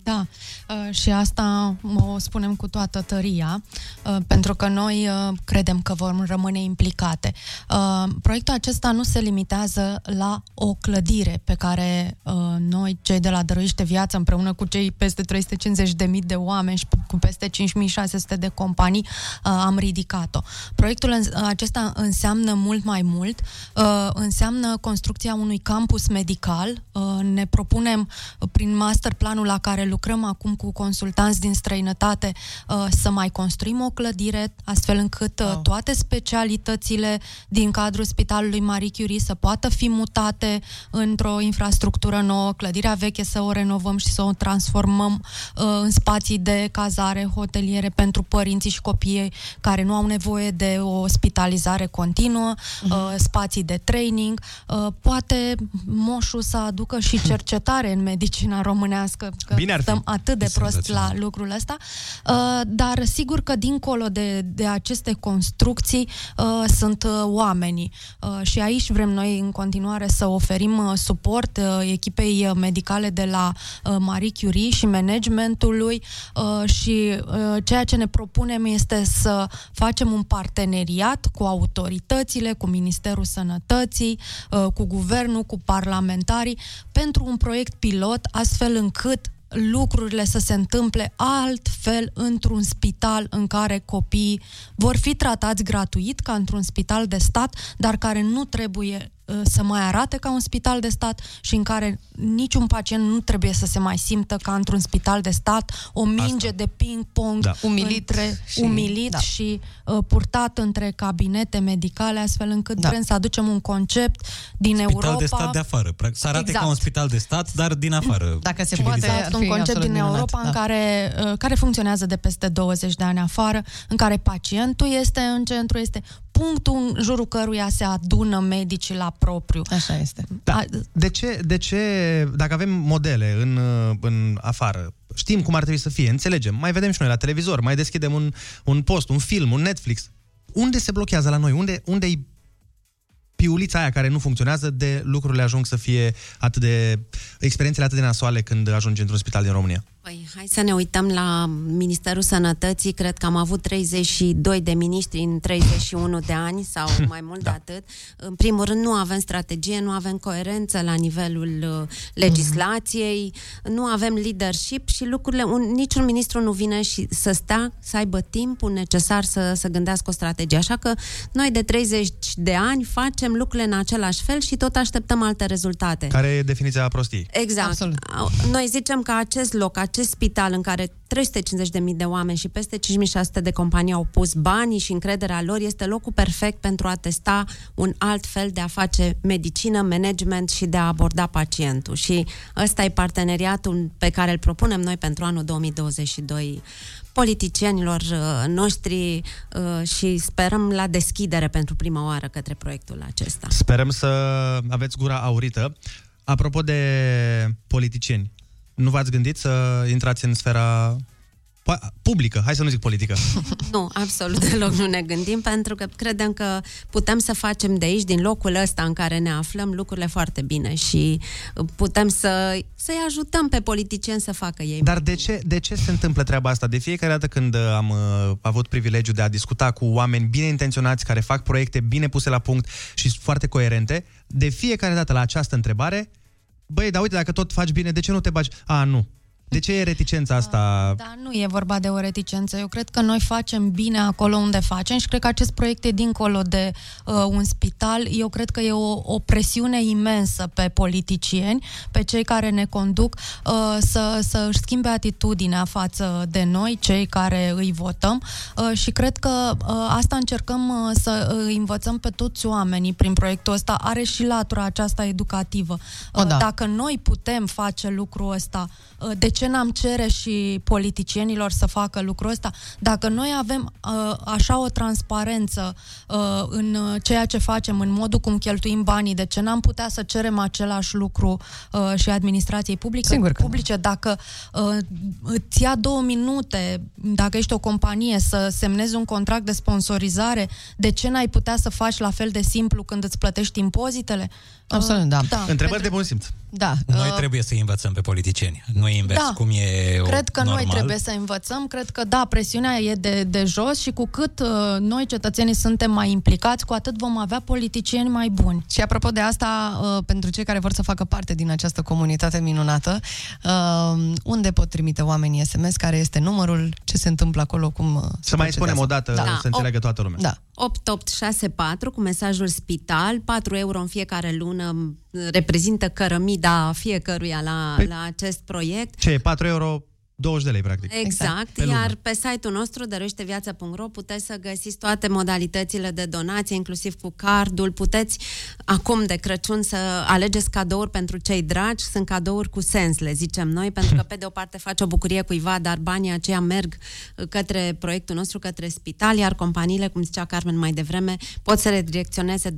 Da, uh, și asta o spunem cu toată tăria, uh, pentru că noi uh, credem că vom rămâne implicate. Uh, Proiectul acesta nu se limitează la o clădire pe care uh, noi, cei de la Dăruiește Viață, împreună cu cei peste 350.000 de oameni și cu peste 5.600 de companii, uh, am ridicat-o. Proiectul în- acesta înseamnă mult mai mult, uh, înseamnă construcția unui campus medical. Uh, Ne propunem, uh, prin masterplanul la care lucrăm acum cu consultanți din străinătate, uh, să mai construim o clădire, astfel încât uh, toate specialitățile din cadrul Spitalului Marie Curie să poată fi mutate într-o infrastructură nouă, clădirea veche să o renovăm și să o transformăm uh, în spații de cazare, hoteliere pentru părinții și copiii care nu au nevoie de o ospitalizare continuă, uh, spații de training. Uh, poate moșul să aducă și (laughs) cercetare în medicina românească, că Bine ar fi. stăm atât de E prost la senzațional. lucrul ăsta, uh, dar sigur că dincolo de, de aceste construcții uh, sunt uh, oamenii uh, și aici vrem noi în continuare să oferim uh, suport uh, echipei uh, medicale de la uh, Marie Curie și managementului uh, și uh, ceea ce ne propunem este să facem un parteneriat cu autoritățile, cu Ministerul Sănătății, uh, cu guvernul, cu parlamentarii pentru un proiect pilot astfel încât lucrurile să se întâmple altfel într-un spital în care copiii vor fi tratați gratuit ca într-un spital de stat, dar care nu trebuie uh, să mai arate ca un spital de stat și în care niciun pacient nu trebuie să se mai simtă ca într-un spital de stat, o minge Asta. de ping-pong Da. umilit, Între- și, și- umilit da. și uh, purtat între cabinete medicale, astfel încât Da. vrem să aducem un concept din Spital Europa. de stat de afară. Practic, Să arate Exact. ca un spital de stat, dar din afară. (clears throat) Dacă se civilizat. poate, Exact, ar un fi concept absolut din minunat, Europa da. în care, uh, care funcționează de peste 20 de ani afară, în care pacientul este în centru, este punctul în jurul căruia se adună medicii la propriu. Așa este. Da. De ce, de ce, dacă avem modele în, uh, în afară, știm cum ar trebui să fie, înțelegem, mai vedem și noi la televizor, mai deschidem un, un post, un film, un Netflix. Unde se blochează la noi? Unde, unde e piulița aia care nu funcționează de lucrurile ajung să fie atât de... experiențele atât de nasoale când ajungi într-un spital din România? Păi, hai să ne uităm la Ministerul Sănătății. Cred că am avut 32 de miniștri în 31 de ani sau (laughs) mai mult da. de atât. În primul rând, nu avem strategie, nu avem coerență la nivelul uh, legislației, nu avem leadership și lucrurile... Un, niciun ministru nu vine și să stea, să aibă timpul necesar să, să gândească o strategie. Așa că noi de 30 de ani facem lucrurile în același fel și tot așteptăm alte rezultate. Care e definiția prostiei? Exact. Absolut. Noi zicem că acest loc, acest spital în care 350.000 de oameni și peste 5600 de companii au pus banii și încrederea lor, este locul perfect pentru a testa un alt fel de a face medicină, management și de a aborda pacientul. Și ăsta e parteneriatul pe care îl propunem noi pentru anul 2022 politicienilor uh, noștri uh, și sperăm la deschidere pentru prima oară către proiectul acesta. Sperăm să aveți gura aurită. Apropo de politicieni, nu v-ați gândit să intrați în sfera po- publică, hai să nu zic politică. (laughs) Nu, absolut deloc nu ne gândim, pentru că credem că putem să facem de aici, din locul ăsta în care ne aflăm, lucrurile foarte bine și putem să, să-i ajutăm pe politicieni să facă ei. Dar de ce, de ce se întâmplă treaba asta? De fiecare dată când uh, am uh, avut privilegiul de a discuta cu oameni bine intenționați, care fac proiecte bine puse la punct și sunt foarte coerente, de fiecare dată la această întrebare, băi, dar uite, dacă tot faci bine, de ce nu te bagi? A, nu. De ce e reticența asta? Da, nu e vorba de o reticență. Eu cred că noi facem bine acolo unde facem și cred că acest proiect e dincolo de uh, un spital. Eu cred că e o, o presiune imensă pe politicieni, pe cei care ne conduc, uh, să, să își schimbe atitudinea față de noi, cei care îi votăm uh, și cred că uh, asta încercăm uh, să uh, învățăm pe toți oamenii prin proiectul ăsta. Are și latura aceasta educativă. Uh, O, da. Dacă noi putem face lucrul ăsta, uh, de ce n-am cere și politicienilor să facă lucrul ăsta? Dacă noi avem uh, așa o transparență uh, în uh, ceea ce facem, în modul cum cheltuim banii, de ce n-am putea să cerem același lucru uh, și administrației publice? Sigur că publice, dacă uh, îți ia două minute, dacă ești o companie, să semnezi un contract de sponsorizare, de ce n-ai putea să faci la fel de simplu când îți plătești impozitele? Absolut, da. da. Întrebări de bun simț. Da. Noi uh, trebuie să învățăm pe politicieni. Nu invers, Da. cum e o- Cred că normal. noi trebuie să învățăm, cred că da, presiunea e de, de jos și cu cât uh, noi cetățenii suntem mai implicați, cu atât vom avea politicieni mai buni. Și apropo de asta, uh, pentru cei care vor să facă parte din această comunitate minunată, uh, unde pot trimite oamenii SMS, care este numărul, ce se întâmplă acolo, cum uh, se Să mai spunem procedează? o dată, Da. să înțeleagă toată lumea. Da. 8864 cu mesajul spital, 4 euro în fiecare lună m, reprezintă cărămida fiecăruia la, Păi- la acest proiect. Ce e? 4 euro, 20 de lei, practic. Exact, Pe lună. iar pe site-ul nostru, dăruieșteviața.ro, puteți să găsiți toate modalitățile de donație, inclusiv cu cardul. Puteți acum de Crăciun să alegeți cadouri pentru cei dragi. Sunt cadouri cu sens, le zicem noi, pentru că pe de o parte faci o bucurie cuiva, dar banii aceia merg către proiectul nostru, către spital, iar companiile, cum zicea Carmen mai devreme, pot să redirecționeze 20%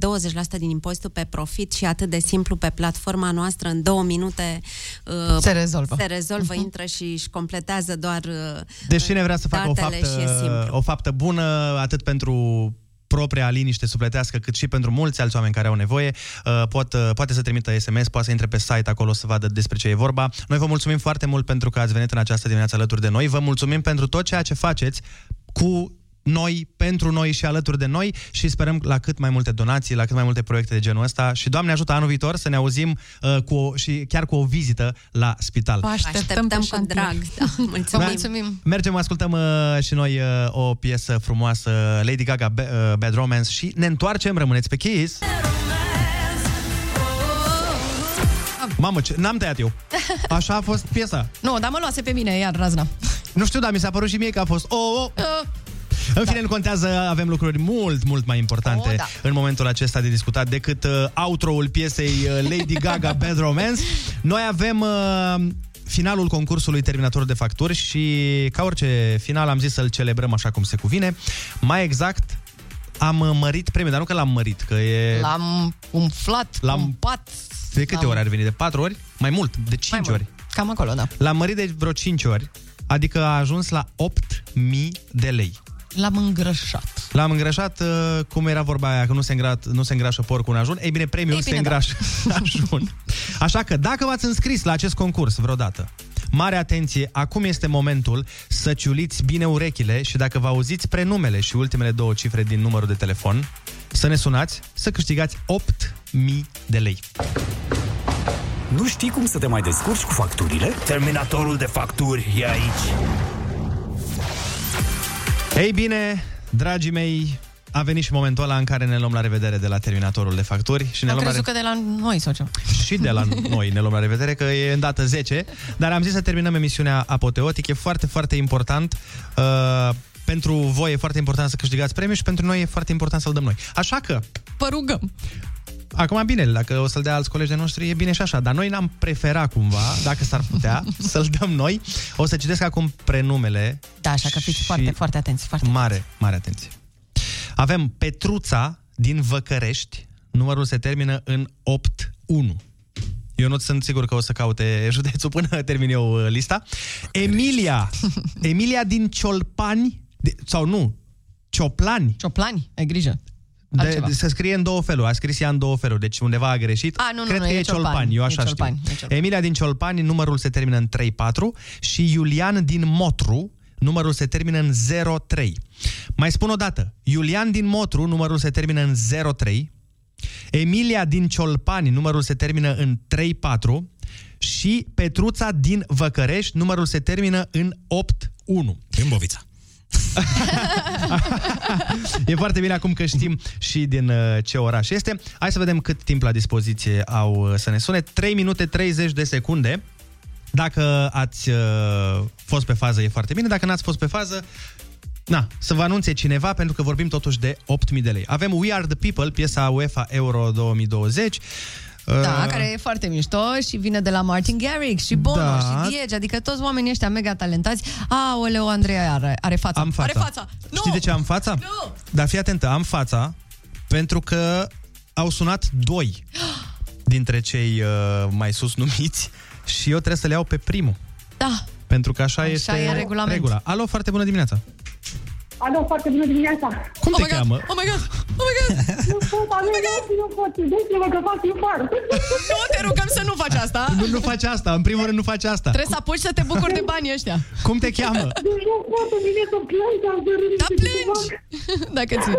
din impozitul pe profit și atât de simplu pe platforma noastră în două minute uh, Se rezolvă. se rezolvă, intră și își completează doar uh, Deci cine vrea să facă o datele și e faptă, simplu. o faptă bună, atât pentru propria liniște sufletească, cât și pentru mulți alți oameni care au nevoie, uh, pot, uh, poate să trimită SMS, poate să intre pe site acolo să vadă despre ce e vorba. Noi vă mulțumim foarte mult pentru că ați venit în această dimineață alături de noi. Vă mulțumim pentru tot ceea ce faceți cu noi, pentru noi și alături de noi și sperăm la cât mai multe donații, la cât mai multe proiecte de genul ăsta și Doamne ajută anul viitor să ne auzim uh, cu o, și chiar cu o vizită la spital. Vă așteptăm, Așteptăm pe cu șantier. drag. (laughs) Da, mulțumim. Mulțumim. Mergem, ascultăm uh, și noi uh, o piesă frumoasă, Lady Gaga, Be- uh, Bad Romance și ne întoarcem, rămâneți pe Kiss. Mamă, ce... n-am tăiat eu. (laughs) Așa a fost piesa. Nu, dar mă luase pe mine iar razna. Nu știu, dar mi s-a părut și mie că a fost... Oh, oh. În fine, nu contează, avem lucruri mult, mult mai importante Oh, da. în momentul acesta de discutat decât uh, outro-ul piesei uh, Lady Gaga (laughs) Bad Romance. Noi avem uh, finalul concursului Terminator de Facturi și ca orice final am zis să-l celebrăm așa cum se cuvine. Mai exact, am uh, mărit premiul, dar nu că l-am mărit, că e... L-am umflat, L-am- umpat. De câte l-am- ori ar veni? De 4 ori? Mai mult, de 5 Mai mult. ori. Cam acolo, da. L-am mărit de vreo 5 ori, adică a ajuns la 8.000 de lei. L-am îngrășat. L-am îngrășat, uh, cum era vorba aia, că nu se, îngrat, nu se îngrașă porcul în ajun. Ei bine, premiul Ei se bine, da. îngrașă în (laughs) ajun. Așa că, dacă v-ați înscris la acest concurs vreodată, mare atenție, acum este momentul să ciuliți bine urechile și dacă vă auziți prenumele și ultimele două cifre din numărul de telefon, să ne sunați să câștigați 8.000 de lei. Nu știi cum să te mai descurci cu facturile? Terminatorul de facturi e aici. Ei bine, dragii mei, a venit și momentul ăla în care ne luăm la revedere de la terminatorul de facturi și ne Am luăm la crezut că de la noi sau ce? și de la (laughs) noi ne luăm la revedere, că e în dată 10, dar am zis să terminăm emisiunea apoteotic, e foarte, foarte important. Uh, pentru voi e foarte important să câștigați premiul și pentru noi e foarte important să-l dăm noi. Așa că, Vă rugăm. Acum bine, dacă o să-l dea alți colegi de noștri, e bine și așa, dar noi n-am preferat cumva, dacă s-ar putea, (laughs) să-l dăm noi. O să citesc acum prenumele. Da, așa că fiți și foarte, foarte atenți. Foarte Mare, mare atenție. Avem Petruța din Văcărești, numărul se termină în 8-1. Eu nu sunt sigur că o să caute județul până termin eu uh, lista. Emilia, (laughs) Emilia din Ciolpani, de, sau nu, Cioplani. Cioplani, ai grijă. De, Altceva. de, se scrie în două feluri, a scris ea în două feluri, deci undeva a greșit. A, nu, nu, Cred nu, că e e Ciolpani, Ciolpani, eu e așa Ciolpani, știu. e Ciolpani. Emilia din Ciolpani, numărul se termină în 3-4 și Iulian din Motru, numărul se termină în 03. Mai spun o dată, Iulian din Motru, numărul se termină în 03, Emilia din Ciolpani, numărul se termină în 34 și Petruța din Văcărești, numărul se termină în 81. Dâmbovița. (laughs) E foarte bine acum că știm și din uh, ce oraș este. Hai să vedem cât timp la dispoziție au uh, să ne sune. 3 minute 30 de secunde. Dacă ați uh, fost pe fază, e foarte bine. Dacă n-ați fost pe fază, na, să vă anunțe cineva, pentru că vorbim totuși de 8.000 de lei. Avem We Are The People, piesa UEFA Euro 2020. Da, Uh, care e foarte mișto și vine de la Martin Garrix și Bono Da. și Diege, adică toți oamenii ăștia mega talentați. Aoleu, Andreea are, are fața. Am fața. Are fața. Nu! Știi de ce am fața? Nu! Dar fii atentă, am fața pentru că au sunat doi dintre cei uh, mai sus numiți și eu trebuie să le iau pe primul. Da. Pentru că așa, Așa este e regulament. regula. Alo, foarte bună dimineața! Alo, foarte bună dimineața! Cum oh te my God, cheamă? Oh my god! Oh my god! Nu pot, am nu pot, gândiți-vă că fac infart. Nu te rugăm să nu faci asta. Nu, nu faci asta, în primul rând nu faci asta. Trebuie să apuci să te bucuri de banii ăștia. Cum te cheamă? Deci nu pot, îmi vine să plâng, am să râd. Da, plângi! (laughs) Dacă ține.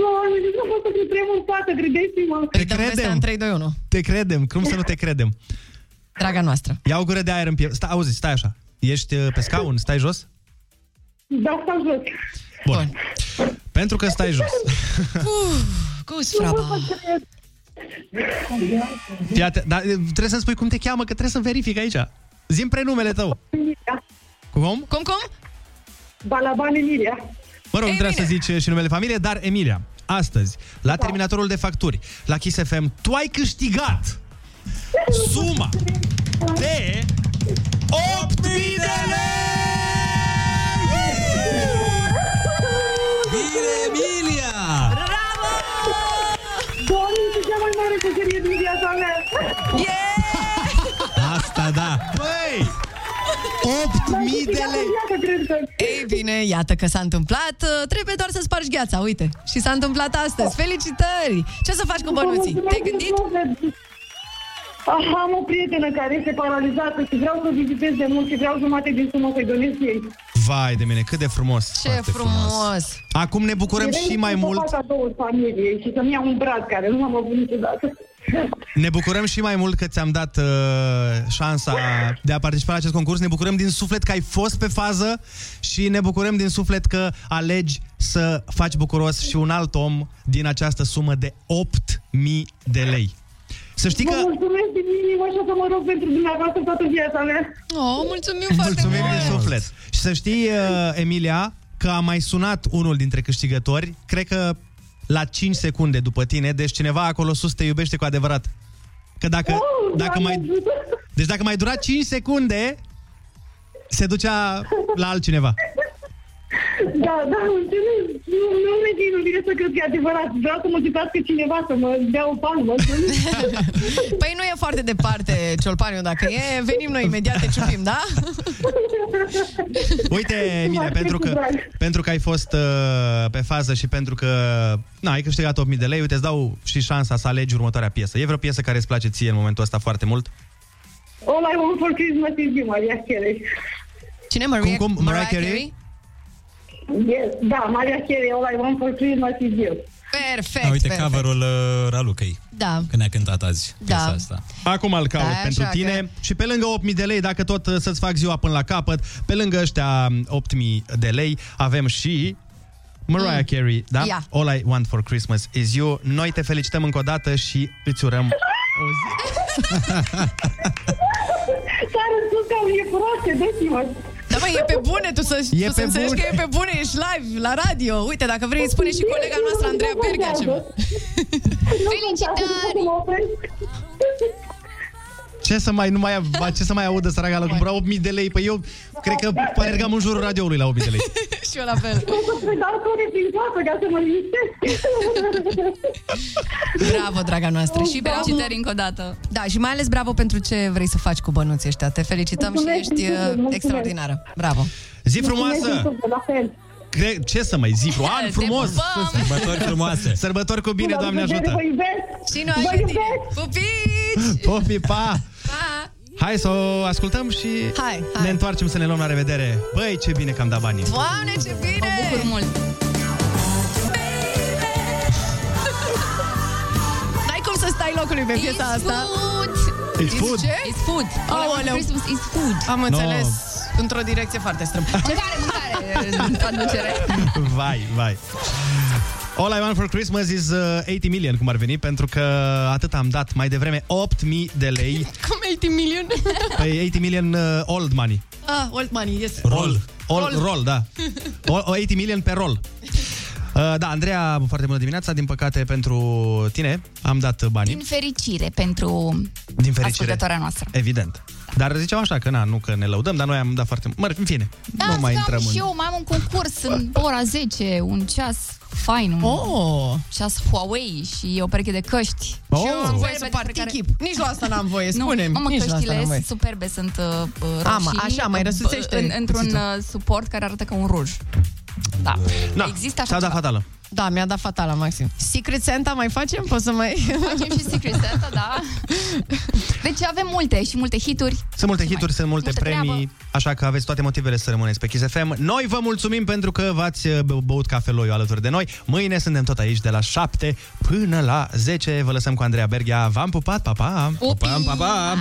Doamne, deci nu pot să fiu trem în față, credeți-mă. Te Dăm vestea credem. în 3, 2, 1. Te credem, cum să nu te credem? Draga noastră. Ia o gură de aer în piept. Stai, auzi, stai așa. Ești uh, pe scaun, stai jos? Da, stau jos. Bun. Pentru că stai jos. Cu sfraba. Fii atent, dar uh, trebuie să-mi spui cum te cheamă, că trebuie să verific aici. Zim prenumele tău. Cum? Cum, cum? Balaban Emilia. Mă rog, nu trebuie să zici uh, și numele familie, dar Emilia, astăzi, la terminatorul de facturi, la Kiss FM, tu ai câștigat suma de 8.000 de Bine, Emilia! Doamne, este cea mai mare bucurie din viața mea. Asta da. Băi! 8.000 de lei! Ei bine, iată că s-a întâmplat. Trebuie doar să spargi gheața, uite. Și s-a întâmplat astăzi. Felicitări! Ce să faci cu bănuții? Te-ai gândit? Ah, Am o prietenă care este paralizată și vreau să o vizitez de mult și vreau jumate din sumă să-i donez ei. Vai de mine, cât de frumos! Ce Foarte frumos! Acum ne bucurăm și mai mult Să fac două familiei și să-mi iau un brad care nu am avut niciodată. Ne bucurăm și mai mult că ți-am dat uh, șansa de a participa la acest concurs. Ne bucurăm din suflet că ai fost pe fază și ne bucurăm din suflet că alegi să faci bucuros și un alt om din această sumă de 8.000 de lei. Să știi Vă că... mulțumesc din inimă și o să mă rog pentru dumneavoastră toată viața mea. Oh, mulțumim foarte Mulțumim mult! din suflet. Și să știi, uh, Emilia, că a mai sunat unul dintre câștigători, cred că la 5 secunde după tine, deci cineva acolo sus te iubește cu adevărat. Că dacă, Oh, dacă mai... Deci dacă mai dura 5 secunde, se ducea la altcineva. Da, da, înțeles. Nu, nu mi nu vine să cred că e adevărat. Vreau să mă citați cineva să mă dea o palmă. (laughs) Păi nu e foarte departe, Ciolpaniu, dacă e, venim noi imediat, te ciupim, da? (laughs) Uite, Emilia, pentru că, pentru că ai fost uh, pe fază și pentru că na, ai câștigat 8.000 de lei, uite, îți dau și șansa să alegi următoarea piesă. E vreo piesă care îți place ție în momentul ăsta foarte mult? All I want for Christmas is you, Maria Carey. Cine, Maria, Cum, cum? Mariah Carey? Yes, da, Maria Carey, All I want for Christmas is you. Perfect, Da, uite perfect. coverul uh, Ralucăi, Da. când ne-a cântat azi piesa Da. asta. Acum îl caut Da, pentru așa tine. că- Și pe lângă 8.000 de lei, dacă tot uh, să-ți fac ziua până la capăt, pe lângă ăștia 8.000 de lei, avem și Mariah Carey, da? Ia. All I Want For Christmas Is You. Noi te felicităm încă o dată și îți urăm (laughs) S-a răspuns că e proaste, dă-ți-mă. Da, mă, e pe bune, tu să, E tu pe să înțelegi bune. că e pe bune, ești live, la radio. Uite, dacă vrei, îi spune și colega noastră, Andreea Bergea, ceva. Felicitări! Ce să mai, nu mai, ba, ce să mai audă săraca la cumpăra 8.000 de lei? Păi eu cred că alergam în jurul radioului la 8.000 de lei. (laughs) și eu la fel. O să-ți dau code prin casă ca să mă liniștesc. (laughs) Bravo, draga noastră. Și bravo. Felicitări încă o dată. Da, și mai ales bravo pentru ce vrei să faci cu bănuții ăștia. Te felicităm Mulțumesc, și ești mulțumesc, uh, mulțumesc. extraordinară. Bravo. Zi frumoasă! La fel. Cre- ce să mai zi? An Te frumos! pupăm! Sărbători frumoase! Sărbători cu bine, Doamne ajută! Vă iubesc! Și noi Vă pe tine. iubesc! Pupici! Popi, pa! Pa! Hai să o ascultăm și Hai, ne hai. întoarcem să ne luăm la revedere. Băi, ce bine că am dat banii! Doamne, ce bine! Mă bucur mult. N-ai cum să stai locului pe piesa asta. It's food! Ce? It's food. Aoleu. Christmas is food. Am înțeles. Într-o direcție foarte strâmbă. (laughs) Mâncare, mâncare. în Traducere. Vai, vai. All I want for Christmas is uh, 80 million, cum ar veni, pentru că atât am dat mai devreme 8.000 de lei. (laughs) Cum 80 million? Păi 80 million uh, old money. ah, old money, yes. Roll. All, Roll. roll, da. O- o 80 million pe roll. Uh, da, Andreea, foarte bună dimineața. Din păcate, pentru tine am dat banii. Din fericire pentru Din fericire. ascultătoarea noastră. Evident. Dar ziceam așa că, na, nu că ne lăudăm, dar noi am dat foarte... Mă, în fine, Da, nu mai am intrăm și în... eu, mai am un concurs în ora 10, un ceas fain, un Oh! ceas Huawei și o pereche de căști. Oh! Și eu am voie să Superbe despre particip. Nici la asta n-am voie, Nu, spune mamă, Nici la asta căștile n-am voie. superbe sunt uh, roșii. Ama, așa, mai răsuțește în, Într-un cuțitul. uh, suport care arată ca un ruj. Da. Na, Există așa s-a dat ceva. fatală. Da, mi-a dat fatala, Maxim. Secret Santa mai facem? Poți să mai... Facem și Secret Santa, da. (laughs) Deci avem multe și multe hituri. Sunt multe hituri, sunt multe multă premii, treabă. așa că aveți toate motivele să rămâneți pe Kiss FM. Noi vă mulțumim pentru că v-ați uh, bă- băut cafeloiul alături de noi. Mâine suntem tot aici de la 7 până la 10. Vă lăsăm cu Andreea Berghia. V-am pupat, pa, pa! Pupii! pa, pa!